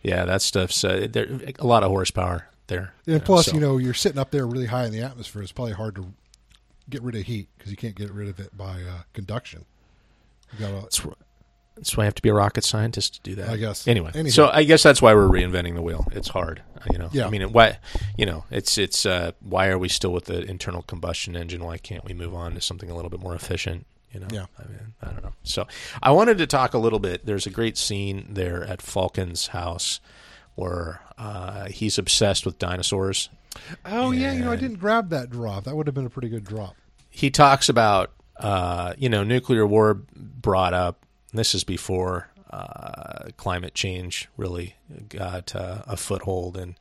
yeah. That stuff's uh, there. A lot of horsepower there. And you know, plus, so- you know, you're sitting up there really high in the atmosphere. It's probably hard to get rid of heat because you can't get rid of it by uh, conduction. You got It's, That's why I have to be a rocket scientist to do that. I guess. Anyway, Anyhow. so I guess that's why we're reinventing the wheel. It's hard, you know. Yeah. I mean, why? You know, it's it's uh, why are we still with the internal combustion engine? Why can't we move on to something a little bit more efficient? You know. Yeah. I mean, I don't know. So I wanted to talk a little bit. There's a great scene there at Falken's house where uh, he's obsessed with dinosaurs. Oh yeah, you know I didn't grab that drop. That would have been a pretty good drop. he talks about uh, you know nuclear war brought up. This is before uh, climate change really got uh, a foothold in,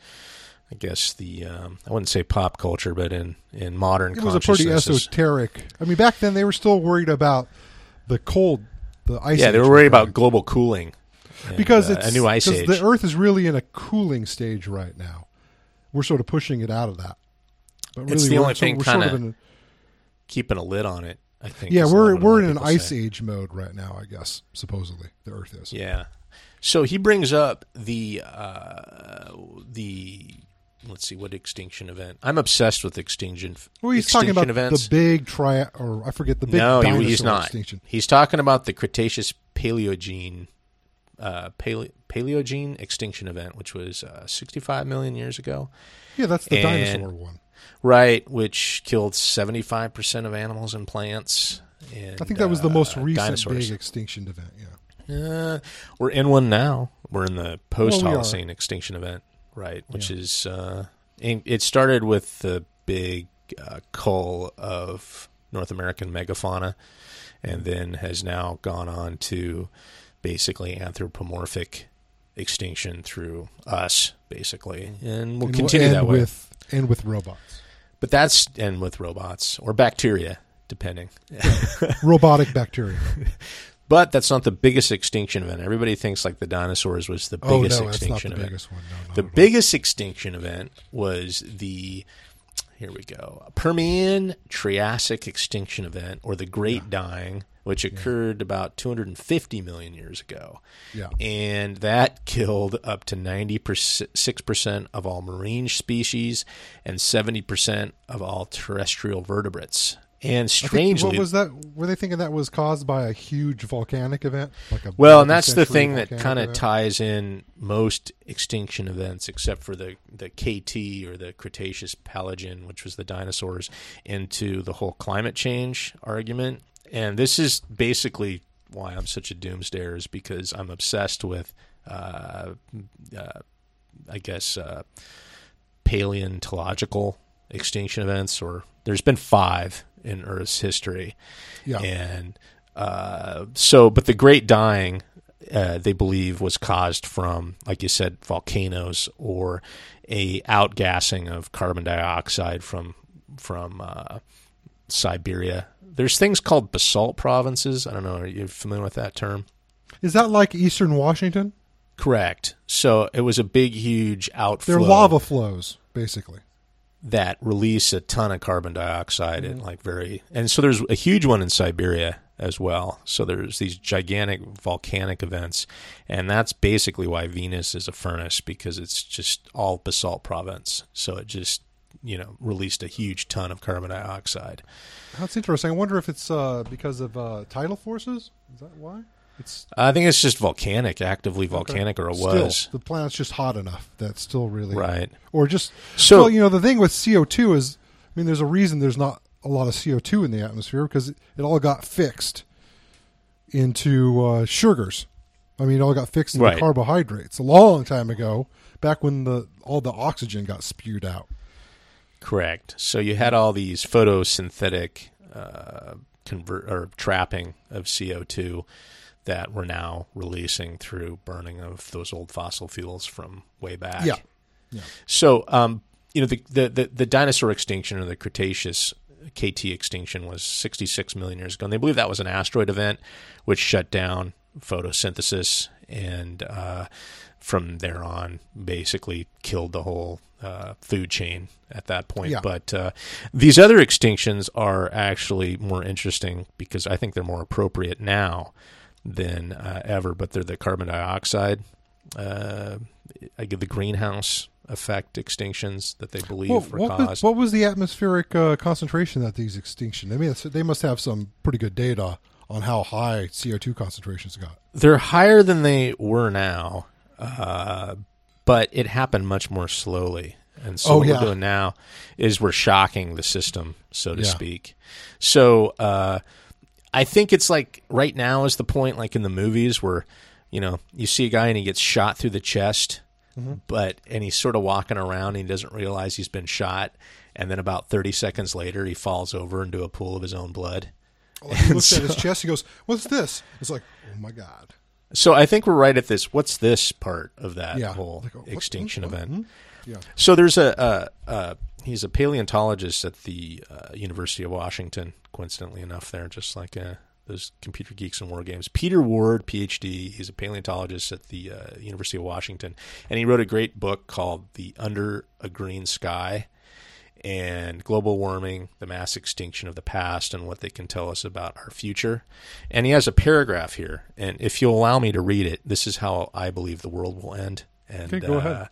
I guess the um, I wouldn't say pop culture, but in in modern It was a pretty esoteric. I mean, back then they were still worried about the cold, the ice. Yeah, they were worried about global cooling and, because uh, it's a new ice age. The Earth is really in a cooling stage right now. We're sort of pushing it out of that. But It's the only thing we're sort of Keeping a lid on it, I think. yeah, we're we're in an ice say. age mode right now. I guess supposedly the Earth is. Yeah. So he brings up the uh, the let's see what extinction event. I'm obsessed with extinction. Well, he's extinction talking about events. the big tri or I forget the big no, he's not. extinction. He's talking about the Cretaceous Paleogene uh, paleo, Paleogene extinction event, which was uh, 65 million years ago. Yeah, that's the And- dinosaur one. Right, which killed 75% of animals and plants. And, I think that was the most uh, recent dinosaurs. big extinction event. Yeah. Uh, we're in one now. We're in the post Well, we. Holocene extinction event, right? Which Yeah. is uh, it started with the big uh, cull of North American megafauna, and then has now gone on to basically anthropomorphic extinction through us, basically, and we'll And continue and that way. with and with robots, but that's and with robots or bacteria, depending. robotic bacteria. But that's not the biggest extinction event. Everybody thinks like the dinosaurs was the oh biggest no, it's not extinction the event. biggest. No, The biggest extinction event was the here we go Permian Triassic extinction event, or the Great Dying, which occurred about 250 million years ago. Yeah. and that killed up to 96 percent of all marine species and 70 percent of all terrestrial vertebrates. And I think- strangely, what was that? Were they thinking that was caused by a huge volcanic event? Like a Well, and that's the thing that kind of ties in most extinction events, except for the the KT or the Cretaceous Paleogene, which was the dinosaurs, into the whole climate change argument. And this is basically why I'm such a doomsdayer, is because I'm obsessed with, uh, uh, I guess, uh, paleontological extinction events. Or there's been five in Earth's history. Yeah. And uh, so, but the Great Dying, uh, they believe, was caused from, like you said, volcanoes or a outgassing of carbon dioxide from from uh, Siberia. There's things called basalt provinces. I don't know. Are you familiar with that term? Is that like Eastern Washington? Correct. So it was a big, huge outflow. They're lava flows, basically. That release a ton of carbon dioxide Mm-hmm. and like very and so there's a huge one in Siberia as well. So there's these gigantic volcanic events and that's basically why Venus is a furnace because it's just all basalt province. So it just you know released a huge ton of carbon dioxide. That's interesting. I wonder if it's uh, because of uh, tidal forces. Is that why? It's I think it's just volcanic, actively volcanic or it still, was. the planet's just hot enough that's still really Right. Or just So- you know, the thing with CO two is, I mean, there's a reason there's not a lot of CO two in the atmosphere because it, it all got fixed into uh, sugars. I mean, it all got fixed into Right. carbohydrates a long time ago, back when the all the oxygen got spewed out. Correct. So you had all these photosynthetic uh, convert or trapping of CO two that we're now releasing through burning of those old fossil fuels from way back. Yeah. Yeah. So, um, you know, the, the the the dinosaur extinction or the Cretaceous KT extinction was 66 million years ago, and they believe that was an asteroid event, which shut down photosynthesis and uh, from there on basically killed the whole uh, food chain at that point. Yeah. But uh, these other extinctions are actually more interesting because I think they're more appropriate now than uh, ever. But they're the carbon dioxide, uh, I give the greenhouse effect extinctions that they believe What, were what, caused. was, what was the atmospheric uh, concentration at these extinction? I mean, they must have some pretty good data on how high CO2 concentrations got. They're higher than they were now, uh, but it happened much more slowly. And so Oh, what yeah. we're doing now is we're shocking the system, so to Yeah. speak. So uh, I think it's like right now is the point, like in the movies where you know you see a guy and he gets shot through the chest, Mm-hmm. but and he's sort of walking around and he doesn't realize he's been shot, and then about thirty seconds later he falls over into a pool of his own blood. He looks at his chest. He goes, "What's this?" It's like, "Oh my god!" So I think we're right at this. What's this part of that Yeah. whole Like, extinction what- event? Yeah. So there's a, a, a he's a paleontologist at the uh, University of Washington. Coincidentally enough, there just like uh, those computer geeks and war games. Peter Ward, PhD. He's a paleontologist at the uh, University of Washington, and he wrote a great book called "The Under a Green Sky." and global warming, the mass extinction of the past, and what they can tell us about our future. And he has a paragraph here, and if you'll allow me to read it, this is how I believe the world will end. And Okay, go uh, ahead.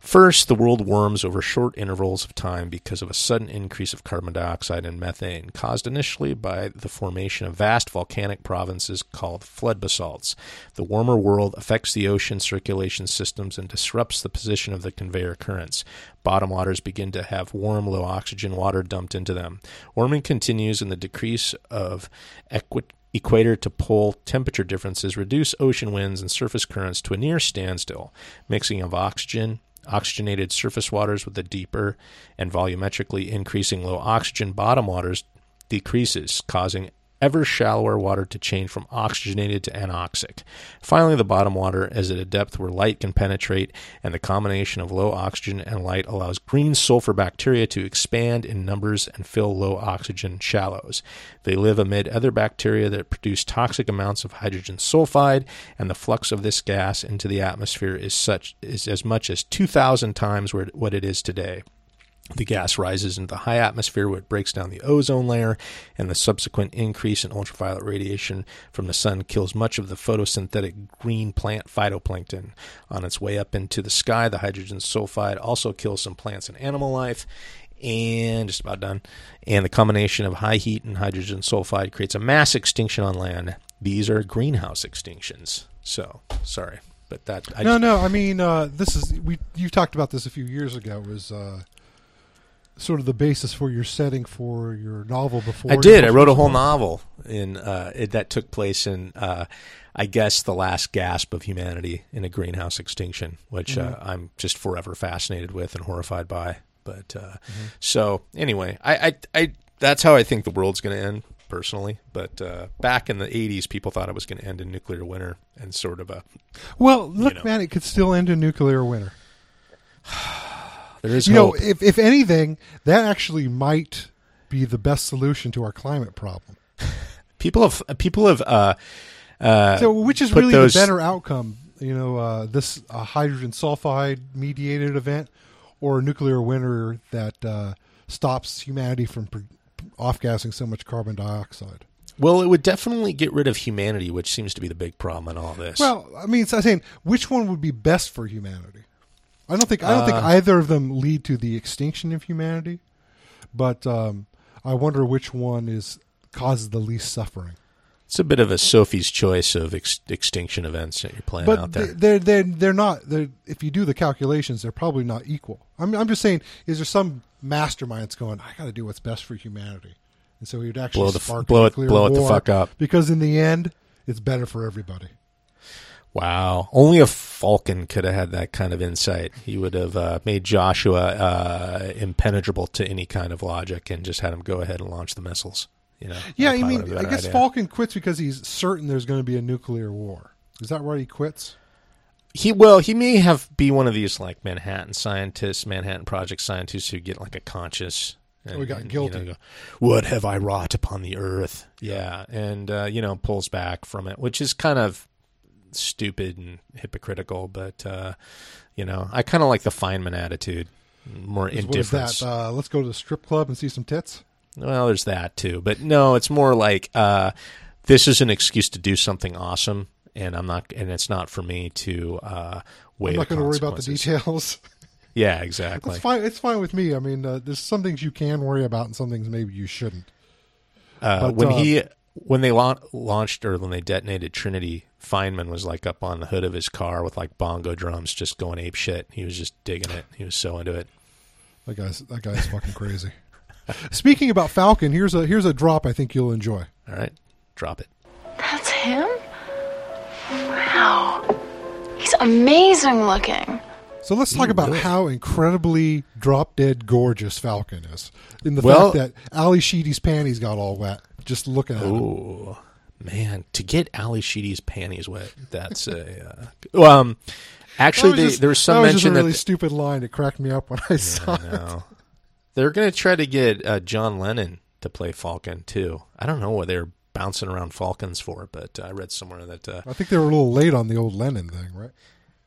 First, the world warms over short intervals of time because of a sudden increase of carbon dioxide and methane, caused initially by the formation of vast volcanic provinces called flood basalts. The warmer world affects the ocean circulation systems and disrupts the position of the conveyor currents. Bottom waters begin to have warm, low oxygen water dumped into them. Warming continues, and the decrease of equi- equator to pole temperature differences reduce ocean winds and surface currents to a near standstill. Mixing of oxygen, oxygenated surface waters with the deeper and volumetrically increasing low oxygen bottom waters decreases, causing ever shallower water to change from oxygenated to anoxic. Finally, the bottom water is at a depth where light can penetrate, and the combination of low oxygen and light allows green sulfur bacteria to expand in numbers and fill low oxygen shallows. They live amid other bacteria that produce toxic amounts of hydrogen sulfide, and the flux of this gas into the atmosphere is such is as much as 2,000 times what it is today. The gas rises into the high atmosphere where it breaks down the ozone layer, and the subsequent increase in ultraviolet radiation from the sun kills much of the photosynthetic green plant phytoplankton. On its way up into the sky, the hydrogen sulfide also kills some plants and animal life. And just about done. And the combination of high heat and hydrogen sulfide creates a mass extinction on land. These are greenhouse extinctions. So, sorry. But that I no, just- no. I mean, uh, this is we. You talked about this a few years ago. Was uh, sort of the basis for your setting for your novel before. I did. I wrote a whole novel in uh, it, that took place in, uh, I guess, the last gasp of humanity in a greenhouse extinction, which uh, Mm-hmm. I'm just forever fascinated with and horrified by. But uh, Mm-hmm. so anyway, I, I, I, that's how I think the world's going to end personally. But uh, back in the '80s, people thought it was going to end in nuclear winter and sort of a Well, look, know. man, it could still end in nuclear winter. there is You know, if if anything, that actually might be the best solution to our climate problem. people have people have uh, uh, So, which is really those- the better outcome? You know, uh, this uh, hydrogen sulfide mediated event, or a nuclear winter that uh, stops humanity from pr- off gassing so much carbon dioxide. Well, it would definitely get rid of humanity, which seems to be the big problem in all this. Well, I mean, so I'm saying which one would be best for humanity? I don't think I don't think Uh, either of them lead to the extinction of humanity, but um, I wonder which one is causes the least suffering. It's a bit of a Sophie's choice of ex- extinction events that you're playing out But there. they- they're they're they're not. They're, if you do the calculations, they're probably not equal. I'm I'm just saying, is there some mastermind that's going? I got to do what's best for humanity, and so he would actually Blow the f- spark a blow it- blow it the fuck up. because in the end, it's better for everybody. Wow, only a Falken could have had that kind of insight. He would have uh, made Joshua uh, impenetrable to any kind of logic and just had him go ahead and launch the missiles. You know? Yeah, I mean, I guess idea. Falken quits because he's certain there's going to be a nuclear war. Is that why he quits? He well, he may have be one of these like Manhattan scientists, Manhattan Project scientists who get like a conscious. And, Oh, he got and, guilty. You know, what have I wrought upon the earth? Yeah, and uh, you know pulls back from it, which is kind of stupid and hypocritical. But uh, you know, I kind of like the Feynman attitude, more What is indifference. that? Uh, let's go to the strip club and see some tits. Well, there's that too, but no, it's more like uh, this is an excuse to do something awesome, and I'm not, and it's not for me to uh, weigh I'm not going to worry about the details. Yeah, exactly. It's fine. It's fine with me. I mean, uh, there's some things you can worry about, and some things maybe you shouldn't. Uh, But, when uh, he when they la- launched or when they detonated Trinity, Feynman was like up on the hood of his car with like bongo drums, just going ape shit. He was just digging it. He was so into it. That guy's that guy's fucking crazy. Speaking about Falken, here's a here's a drop I think you'll enjoy. All right, drop it. That's him? Wow. He's amazing looking. So let's talk about how incredibly drop dead gorgeous Falken is. In the Well- fact that Ally Sheedy's panties got all wet just looking at. Ooh, man, to get Ally Sheedy's panties wet, that's a. Uh, um, actually, they, just- there was some that was just mention a really that stupid line. It cracked me up when I saw I it. they're going to try to get uh, John Lennon to play Falken too. I don't know what they're bouncing around Falkens for, but I read somewhere that uh, I think they were a little late on the old Lennon thing, right?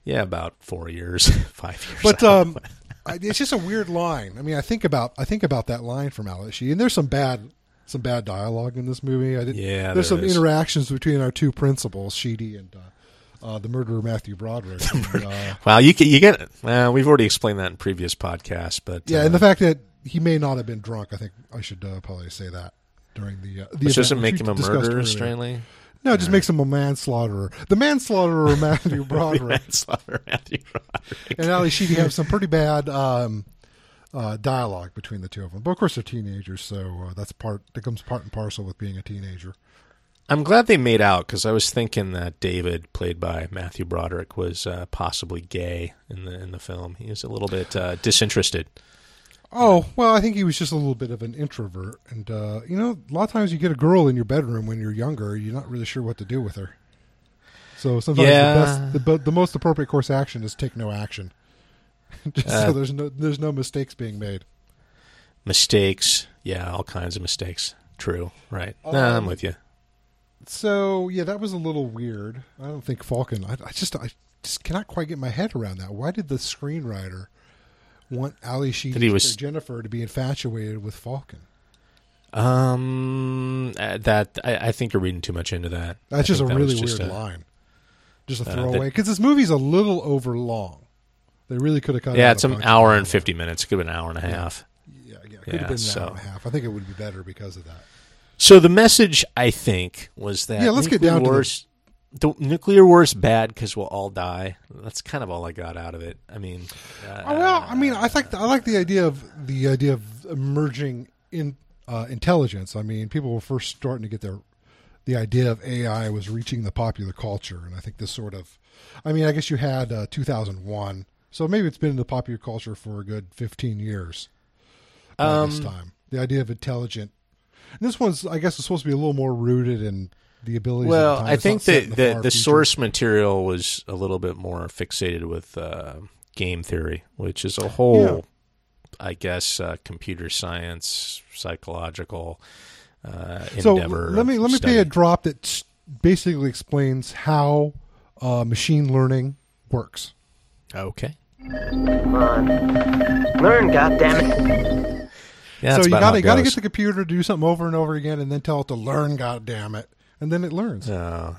yeah, about four years, five years. But I um, it's just a weird line. I mean, I think about I think about that line from Ally Sheedy, and there's some bad some bad dialogue in this movie. I didn't. Yeah, there's there some is. interactions between our two principals, Sheedy and uh, uh, the murderer Matthew Broderick. And, uh, Well, you get you get. Well, we've already explained that in previous podcasts, but yeah, uh, and the fact that he may not have been drunk. I think I should uh, probably say that during the uh, the which event, doesn't make him a murderer, strangely. No, it just makes him a manslaughterer. The manslaughterer Matthew Broderick Manslaughter, Matthew Broderick. and Ally Sheedy have some pretty bad um, uh, dialogue between the two of them. But of course, they're teenagers, so uh, that's part that comes part and parcel with being a teenager. I'm glad they made out because I was thinking that David, played by Matthew Broderick, was uh, possibly gay in the in the film. He was a little bit uh, disinterested. Oh well, I think he was just a little bit of an introvert, and uh, you know, a lot of times you get a girl in your bedroom when you're younger, you're not really sure what to do with her. So sometimes Yeah. the best, the, the most appropriate course of action is take no action, just Uh, so there's no there's no mistakes being made. Mistakes, yeah, all kinds of mistakes. True, right? nah, I'm Um, with you. So yeah, that was a little weird. I don't think Falken. I, I just I just cannot quite get my head around that. Why did the screenwriter want Ally Sheedy was- Jennifer to be infatuated with Falken? Um, uh, that I, I think you're reading too much into that. I That's just a really just weird a- line. Just a uh, throwaway because this movie's a little over long. They really could have cut. it Yeah, it's an hour and fifty minutes. It could have been an hour and a half. Yeah, yeah, it could Yeah, have been an so- hour and a half. I think it would be better because of that. So the message, I think, was that Yeah, let's get nuclear down to the- wars. The nuclear war is bad because we'll all die. That's kind of all I got out of it. I mean, uh, Oh, well, I mean, I think I like the idea of the idea of emerging in uh, intelligence. I mean, people were first starting to get their the idea of AI was reaching the popular culture, and I think this sort of, I mean, I guess you had uh, 2001, so maybe it's been in the popular culture for a good 15 years. This Um, time, the idea of intelligent. And this one's, I guess, is supposed to be a little more rooted in the abilities. well, of the. I It's think that the, the, the, source material was a little bit more fixated with uh, game theory, which is a whole, I guess, uh, computer science, psychological uh, so endeavor. let me let me study. pay a drop that basically explains how uh, machine learning works. Okay. Come on. Learn, goddammit. Yeah, so you gotta got to get the computer to do something over and over again, and then tell it to learn. God damn it! And then it learns. No,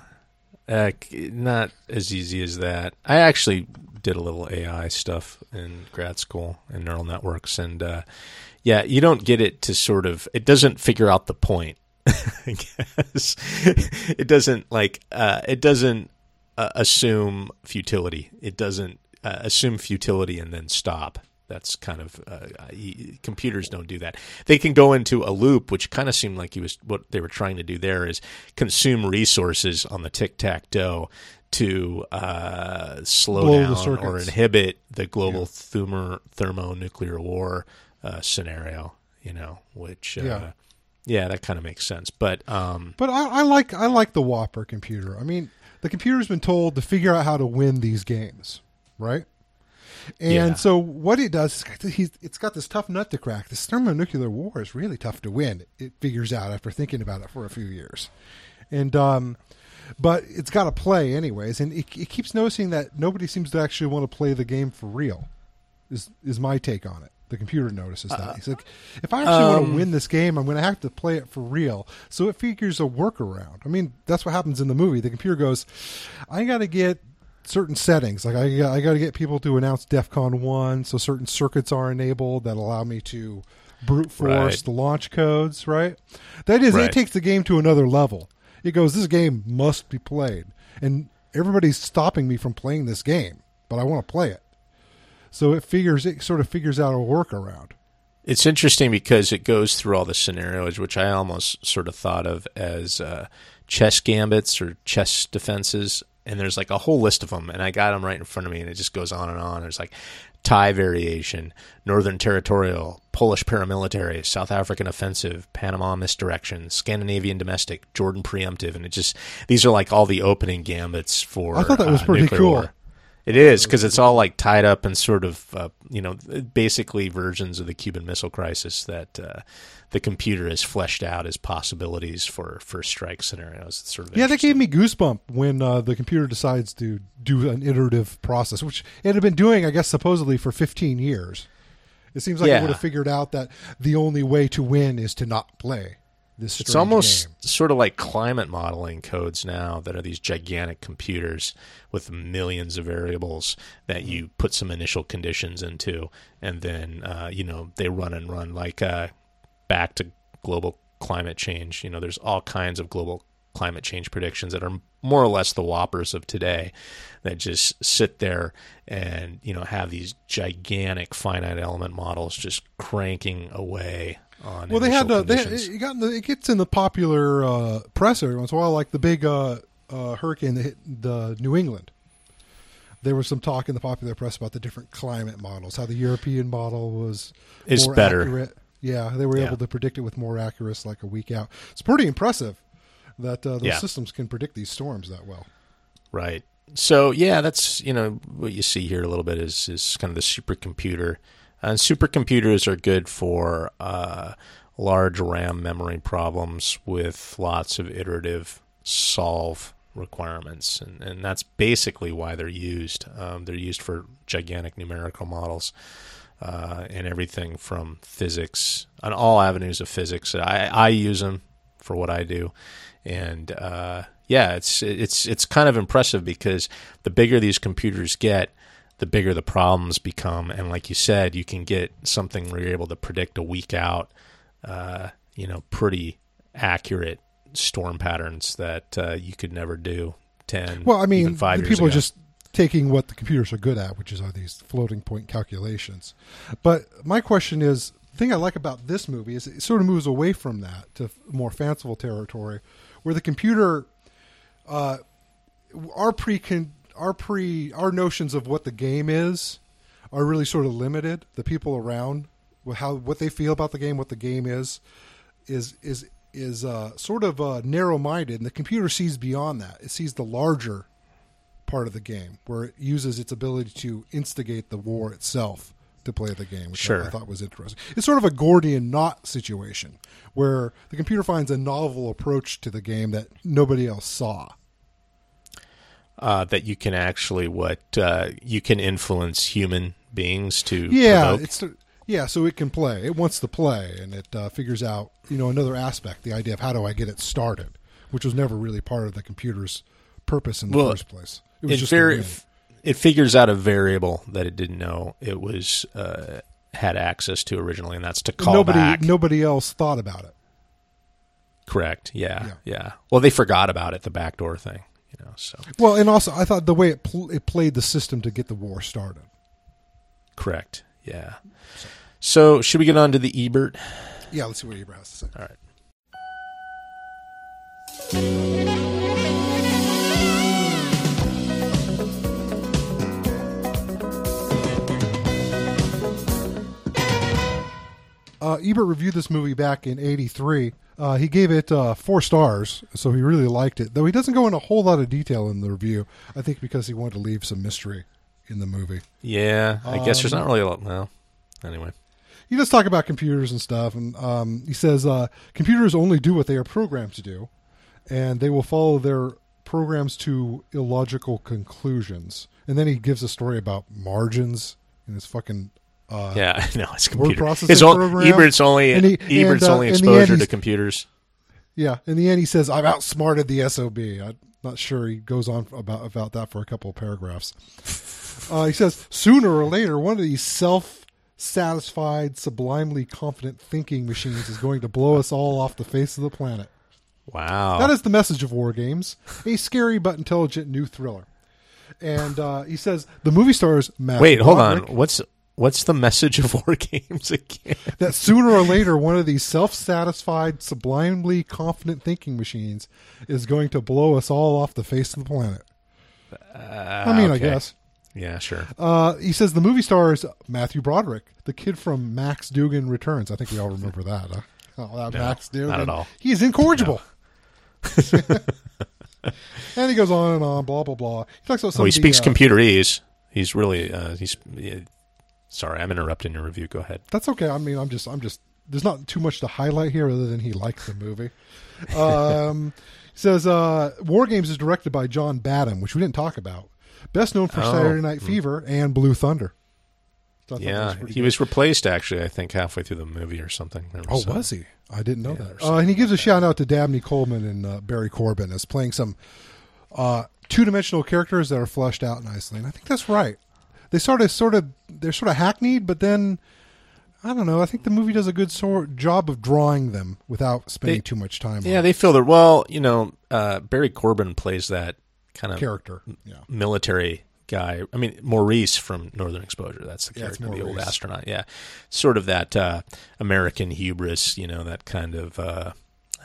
uh, not as easy as that. I actually did a little AI stuff in grad school and neural networks, and uh, yeah, you don't get it to sort of. It doesn't figure out the point. I guess it doesn't like. Uh, it doesn't uh, assume futility. It doesn't uh, assume futility and then stop. That's kind of uh, computers don't do that. They can go into a loop, which kind of seemed like he was what they were trying to do there is consume resources on the tic tac toe to uh, slow Blow down or inhibit the global thermo thermonuclear war uh, scenario. You know, which uh, Yeah. yeah, that kind of makes sense. But um, But I, I like I like the WOPR computer. I mean, the computer's been told to figure out how to win these games, right? And Yeah. so what it does, is it's got- he's, it's got this tough nut to crack. This thermonuclear war is really tough to win. It figures out after thinking about it for a few years, and um, but it's got to play anyways. And it, it keeps noticing that nobody seems to actually want to play the game for real. Is is my take on it? The computer notices that. He's like, if I actually want to um, win this game, I'm going to have to play it for real. So it figures a workaround. I mean, that's what happens in the movie. The computer goes, I got to get certain settings. Like I, I got to get people to announce DEF CON 1, so certain circuits are enabled that allow me to brute force, Right. the launch codes, right? That is, Right. it takes the game to another level. It goes, this game must be played, and everybody's stopping me from playing this game, but I want to play it. So it figures, it sort of figures out a workaround. It's interesting because it goes through all the scenarios, which I almost sort of thought of as uh, chess gambits or chess defenses. And there's like a whole list of them, and I got them right in front of me, and it just goes on and on. There's like Thai variation, Northern Territorial, Polish paramilitary, South African offensive, Panama misdirection, Scandinavian domestic, Jordan preemptive, and it just these are like all the opening gambits for. I thought that was uh, pretty cool. war. It is because it's all like tied up in sort of uh, you know basically versions of the Cuban Missile Crisis that uh, the computer has fleshed out as possibilities for first strike scenarios. It's sort of Yeah, that gave me goosebump when uh, the computer decides to do an iterative process, which it had been doing, I guess, supposedly for 15 years. It seems like Yeah. it would have figured out that the only way to win is to not play this. It's almost game. sort of like climate modeling codes now that are these gigantic computers with millions of variables that you put some initial conditions into, and then uh, you know they run and run like uh, back to global climate change. You know, there's all kinds of global climate change predictions that are more or less the WOPRs of today that just sit there and you know have these gigantic finite element models just cranking away on Well, they had uh, they, it got in the, it gets in the popular uh, press every once in a while, like the big uh, uh, hurricane that hit the New England. There was some talk in the popular press about the different climate models, how the European model was Is more better. accurate. Yeah, they were Yeah. able to predict it with more accuracy, like a week out. It's pretty impressive that uh, those Yeah. systems can predict these storms that well. Right. So yeah, that's you know what you see here a little bit is is kind of the supercomputer, and supercomputers are good for uh, large RAM memory problems with lots of iterative solve requirements, and and that's basically why they're used. Um, they're used for gigantic numerical models. Uh, and everything from physics on all avenues of physics. I, I use them for what I do, and uh, yeah, it's it's it's kind of impressive because the bigger these computers get, the bigger the problems become. And like you said, you can get something where you're able to predict a week out, uh, you know, pretty accurate storm patterns that uh, you could never do ten. Well, I mean, the years people ago. just taking what the computers are good at, which is are these floating point calculations. But my question is, the thing I like about this movie is it sort of moves away from that to more fanciful territory, where the computer, uh, our pre our pre our notions of what the game is, are really sort of limited. The people around, how what they feel about the game, what the game is, is is is uh, sort of uh, narrow minded, and the computer sees beyond that. It sees the larger part of the game, where it uses its ability to instigate the war itself to play the game, which I- I, Sure. thought was interesting. It's sort of a Gordian knot situation, where the computer finds a novel approach to the game that nobody else saw. uh, that you can actually what uh, you can influence human beings to Yeah, provoke. it's yeah, so it can play. It wants to play, and it uh, figures out you know another aspect, the idea of how do I get it started, which was never really part of the computer's purpose in the Well, first place. It was it just a very it figures out a variable that it didn't know it was uh, had access to originally, and that's to call nobody back. nobody else thought about it. Correct. Yeah, Yeah. yeah. Well, they forgot about it, the backdoor thing. You know. So Well, and also I thought the way it pl- it played the system to get the war started. correct. Yeah. So should we get on to the Ebert? Yeah, let's see what Ebert has to say. All right. Uh, Ebert reviewed this movie back in '83. Uh, he gave it uh, four stars, so he really liked it. Though he doesn't go into a whole lot of detail in the review. I think because he wanted to leave some mystery in the movie. Yeah, I guess there's Um, not really a lot. now. anyway. He does talk about computers and stuff, and um, he says uh, computers only do what they are programmed to do, and they will follow their programs to illogical conclusions. And then he gives a story about margins and his fucking uh, Yeah, no, it's word computer. processing His own, program. Ebert's only And he- Ebert's and, uh, only the end, exposure to computers. Yeah, in the end, he says, "I've outsmarted the SOB." I'm not sure he goes on about about that for a couple of paragraphs. Uh, he says, "Sooner or later, one of these self self-satisfied, sublimely confident thinking machines is going to blow us all off the face of the planet. Wow. That is the message of War Games, a scary but intelligent new thriller. And uh, he says the movie stars Matt. Wait, hold on. What's what's the message of War Games again? that sooner or later one of these self-satisfied, sublimely confident thinking machines is going to blow us all off the face of the planet. I mean, I guess. Yeah, sure. Uh, he says the movie stars Matthew Broderick, the kid from Max Dugan Returns. I think we all remember that. Huh? Oh, that No, Max Dugan. not at all. He is incorrigible. and he goes on and on, blah blah blah. He talks about Oh, he speaks uh, computerese. He's really uh, he's. Sorry, I'm interrupting your review. Go ahead. That's okay. I mean, I'm just, I'm just. There's not too much to highlight here, other than he liked the movie. Um, he says uh, War Games is directed by John Badham, which we didn't talk about. Best known for Oh, Saturday Night hmm. Fever and Blue Thunder. So Yeah, pretty he good. was replaced actually. I think halfway through the movie or something. There Oh, uh, was he? I didn't know yeah, that. Uh, and he gives a shout out to Dabney Coleman and uh, Barry Corbin as playing some uh, two dimensional characters that are fleshed out nicely. And I think that's right. They sort of, sort of, they're sort of hackneyed, but then I don't know. I think the movie does a good sort job of drawing them without spending They- too much time. Yeah, they feel that. Well, you know, uh, Barry Corbin plays that kind of character. Yeah. military guy. I mean, Maurice from Northern Exposure. That's the Yeah, character, the old astronaut. Yeah, sort of that uh, American hubris. You know, that kind of uh,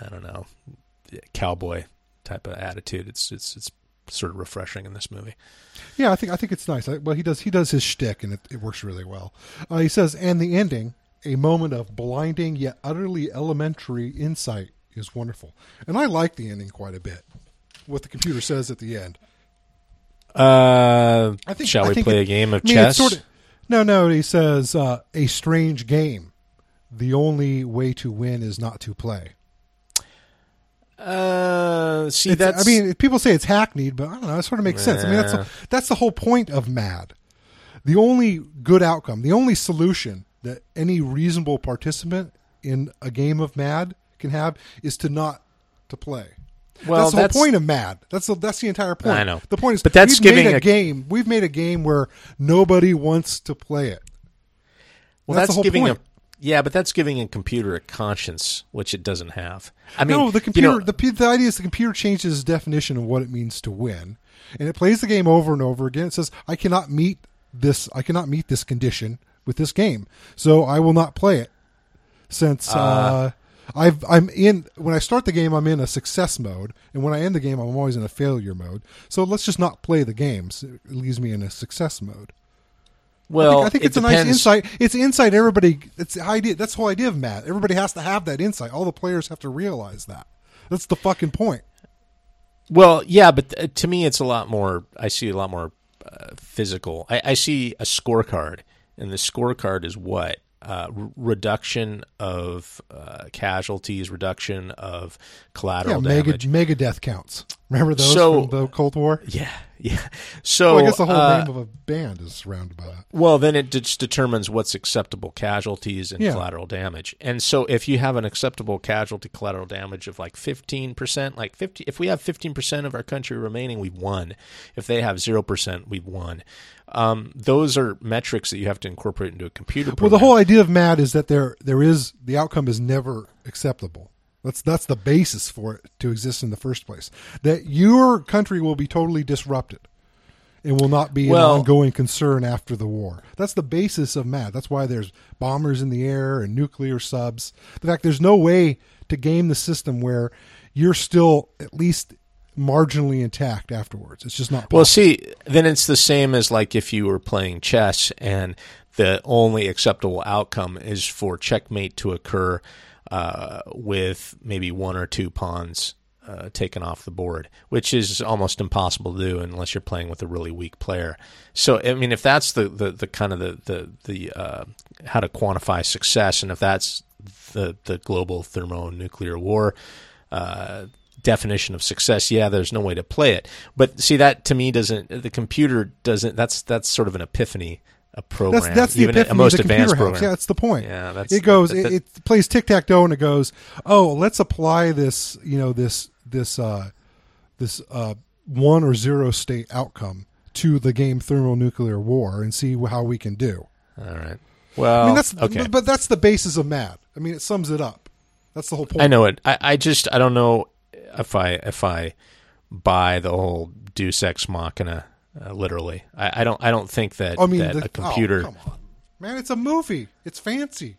I don't know, cowboy type of attitude. It's it's it's sort of refreshing in this movie. Yeah, I think I think it's nice. I, well, he does he does his shtick, and it, it works really well. Uh, he says, and the ending, a moment of blinding yet utterly elementary insight, is wonderful. And I like the ending quite a bit. What the computer says at the end. Uh, I think. shall I we think play it- a game of I mean, chess? Sort of, no, no. He says uh, a strange game. The only way to win is not to play. Uh, see, It's- that's I mean, people say it's hackneyed, but I don't know. It sort of makes sense. I mean, that's the, that's the whole point of MAD. The only good outcome, the only solution that any reasonable participant in a game of MAD can have is to not to play. Well, that's the whole point of MAD. That's the, that's the entire point. I know. The point is, But that's we've giving made a, a- game. We've made a game where nobody wants to play it. well, that's that's, the whole giving point. a yeah, but that's giving a computer a conscience, which it doesn't have. I mean, no, the you computer. know- the, the idea is the computer changes its definition of what it means to win, and it plays the game over and over again. It says, "I cannot meet this. I cannot meet this condition with this game, so I will not play it." Since uh, I've I'm in when I start the game, I'm in a success mode, and when I end the game, I'm always in a failure mode. So let's just not play the games. It leaves me in a success mode. Well, I think, I think it it's a nice insight. It's insight. Everybody. It's the idea. That's the whole idea of MAD. Everybody has to have that insight. All the players have to realize that. That's the fucking point. Well, yeah, but uh, to me, it's a lot more. I see a lot more uh, physical. I, I see a scorecard, and the scorecard is what uh, r- reduction of uh, casualties, reduction of Yeah, collateral mega damage. mega death counts. Remember those So- from the Cold War? Yeah, yeah. So well, I guess the whole uh, name of a band is surrounded by that. Well, then it just determines what's acceptable casualties and Yeah. collateral damage. And so if you have an acceptable casualty collateral damage of like 15%, like 50 if we have 15% of our country remaining, we've won. If they have 0%, we've won. Um, those are metrics that you have to incorporate into a computer Well, the whole idea of MAD is that there there is the outcome is never acceptable. That's that's the basis for it to exist in the first place. That your country will be totally disrupted and will not be Well- an ongoing concern after the war. That's the basis of MAD. That's why there's bombers in the air and nuclear subs. In fact there's no way to game the system where you're still at least marginally intact afterwards. It's just not possible. Well, see, then it's the same as like if you were playing chess and the only acceptable outcome is for checkmate to occur uh, with maybe one or two pawns uh, taken off the board, which is almost impossible to do unless you're playing with a really weak player. So, I mean, if that's the, the, the kind of the the, the uh, how to quantify success, and if that's the the global thermonuclear war uh, definition of success, yeah, there's no way to play it. But see, that to me doesn't. The computer doesn't. That's that's sort of an epiphany. A program, That's that's the even epiphany a most the advanced program. Yeah, that's the point. Yeah, that's it goes. that- that- it, it plays tic tac toe and it goes. Oh, let's apply this. You know this this uh, this uh, one or zero state outcome to the game thermonuclear war and see how we can do. All right. Well, I mean that's okay. but, but that's the basis of Mad. I mean, it sums it up. That's the whole point. I know it. I, I just I don't know if I if I buy the whole Deus Ex Machina uh, literally. I, I don't I don't think that I mean, that the- a computer. Oh, come on, man! It's a movie. It's fancy.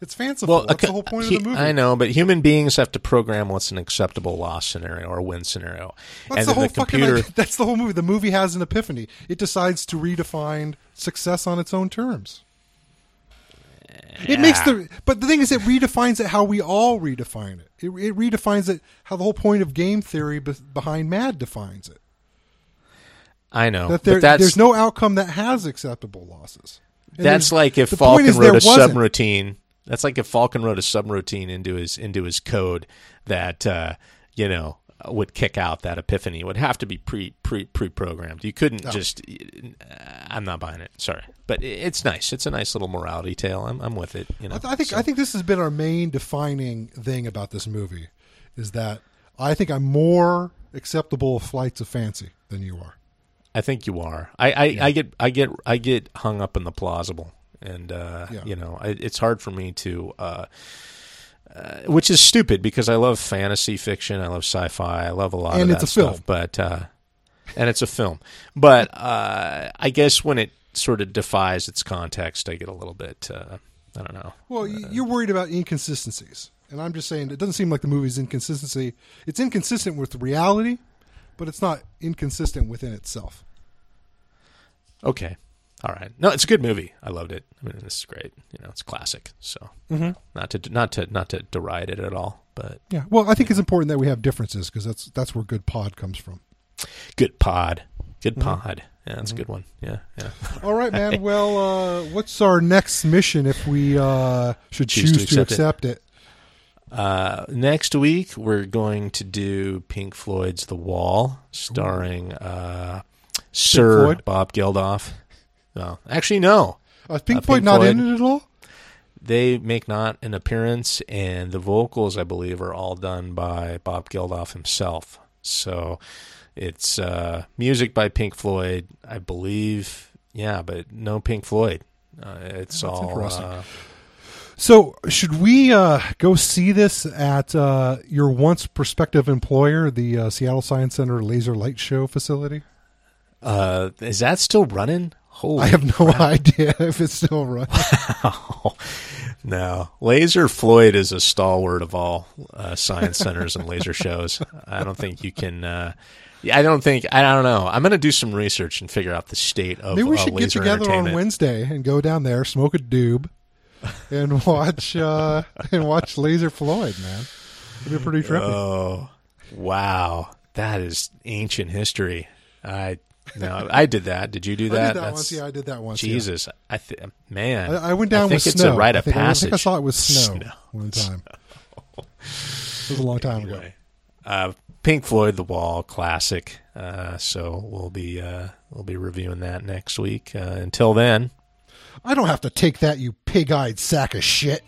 It's fanciful. Well, That's a the whole point hu- of the movie. I know, but human beings have to program what's an acceptable loss scenario or win scenario, That's and the whole the computer. fucking. That's the whole movie. The movie has an epiphany. It decides to redefine success on its own terms. It makes the. But the thing is, it redefines it how we all redefine it. It, it redefines it how the whole point of game theory be, behind Mad defines it. I know, That there, but there's no outcome that has acceptable losses. And that's like if Falken wrote a wasn't. subroutine. That's like if Falken wrote a subroutine into his into his code that uh, you know would kick out that epiphany. It would have to be pre pre pre programmed. You couldn't Oh. just. I'm not buying it. Sorry, but it's nice. It's a nice little morality tale. I'm I'm with it. You know, I, th- I think So- I think this has been our main defining thing about this movie is that I think I'm more acceptable of flights of fancy than you are. I think you are. I, I, I get I get I get hung up in the plausible, and uh, Yeah. you know I, it's hard for me to, uh, uh, which is stupid because I love fantasy fiction, I love sci-fi, I love a lot And of it's that a film. But uh, and it's a film, but uh, I guess when it sort of defies its context, I get a little bit. Uh, I don't know. Well, y you're worried about inconsistencies, and I'm just saying it doesn't seem like the movie's inconsistency. It's inconsistent with reality, but it's not inconsistent within itself. Okay. All right. No, it's a good movie. I loved it. I mean, this is great. You know, it's classic. So Mm-hmm. not to not to not to deride it at all, but Yeah. Well, I think it's important that we have differences because that's that's where good pod comes from. good pod. Good Mm-hmm. pod. Yeah, that's a good one. Yeah, yeah. All right, man. Well, uh, what's our next mission if we uh, should Choose choose, to to accept accept it. it? Uh, next week we're going to do Pink Floyd's The Wall, starring uh, Sir? Bob Geldof. Well, actually, no. Uh, Pink Uh, Floyd not Floyd. in it at all? They make not an appearance, and the vocals, I believe, are all done by Bob Geldof himself. So it's uh, music by Pink Floyd, I believe. Yeah, but no Pink Floyd. Uh, it's all. interesting. Uh, So, should we uh, go see this at uh, your once prospective employer, the uh, Seattle Science Center Laser Light Show facility? uh, is that still running? Holy I have no idea if it's still running. No, Laser Floyd is a stalwart of all uh, science centers and laser shows. I don't think you can. Uh, I don't think. I don't know. I'm going to do some research and figure out the state of. Maybe we uh, should get laser together on. Wednesday and go down there, smoke a doob, and watch uh, and watch Laser Floyd. Man, it'd be pretty trippy. Oh, wow, that is ancient history. I no, I did that. Did you do I that? did that That's- once. Yeah, I did that once. yeah. Jesus, I th- man, I, I went down I think with it's snow. a rite I of think, I passage. think I saw it with snow, Snow. one time. It was a long time ago. Uh, Pink Floyd, The Wall, classic. Uh, so we'll be uh, we'll be reviewing that next week. Uh, until then, I don't have to take that, you pig-eyed sack of shit.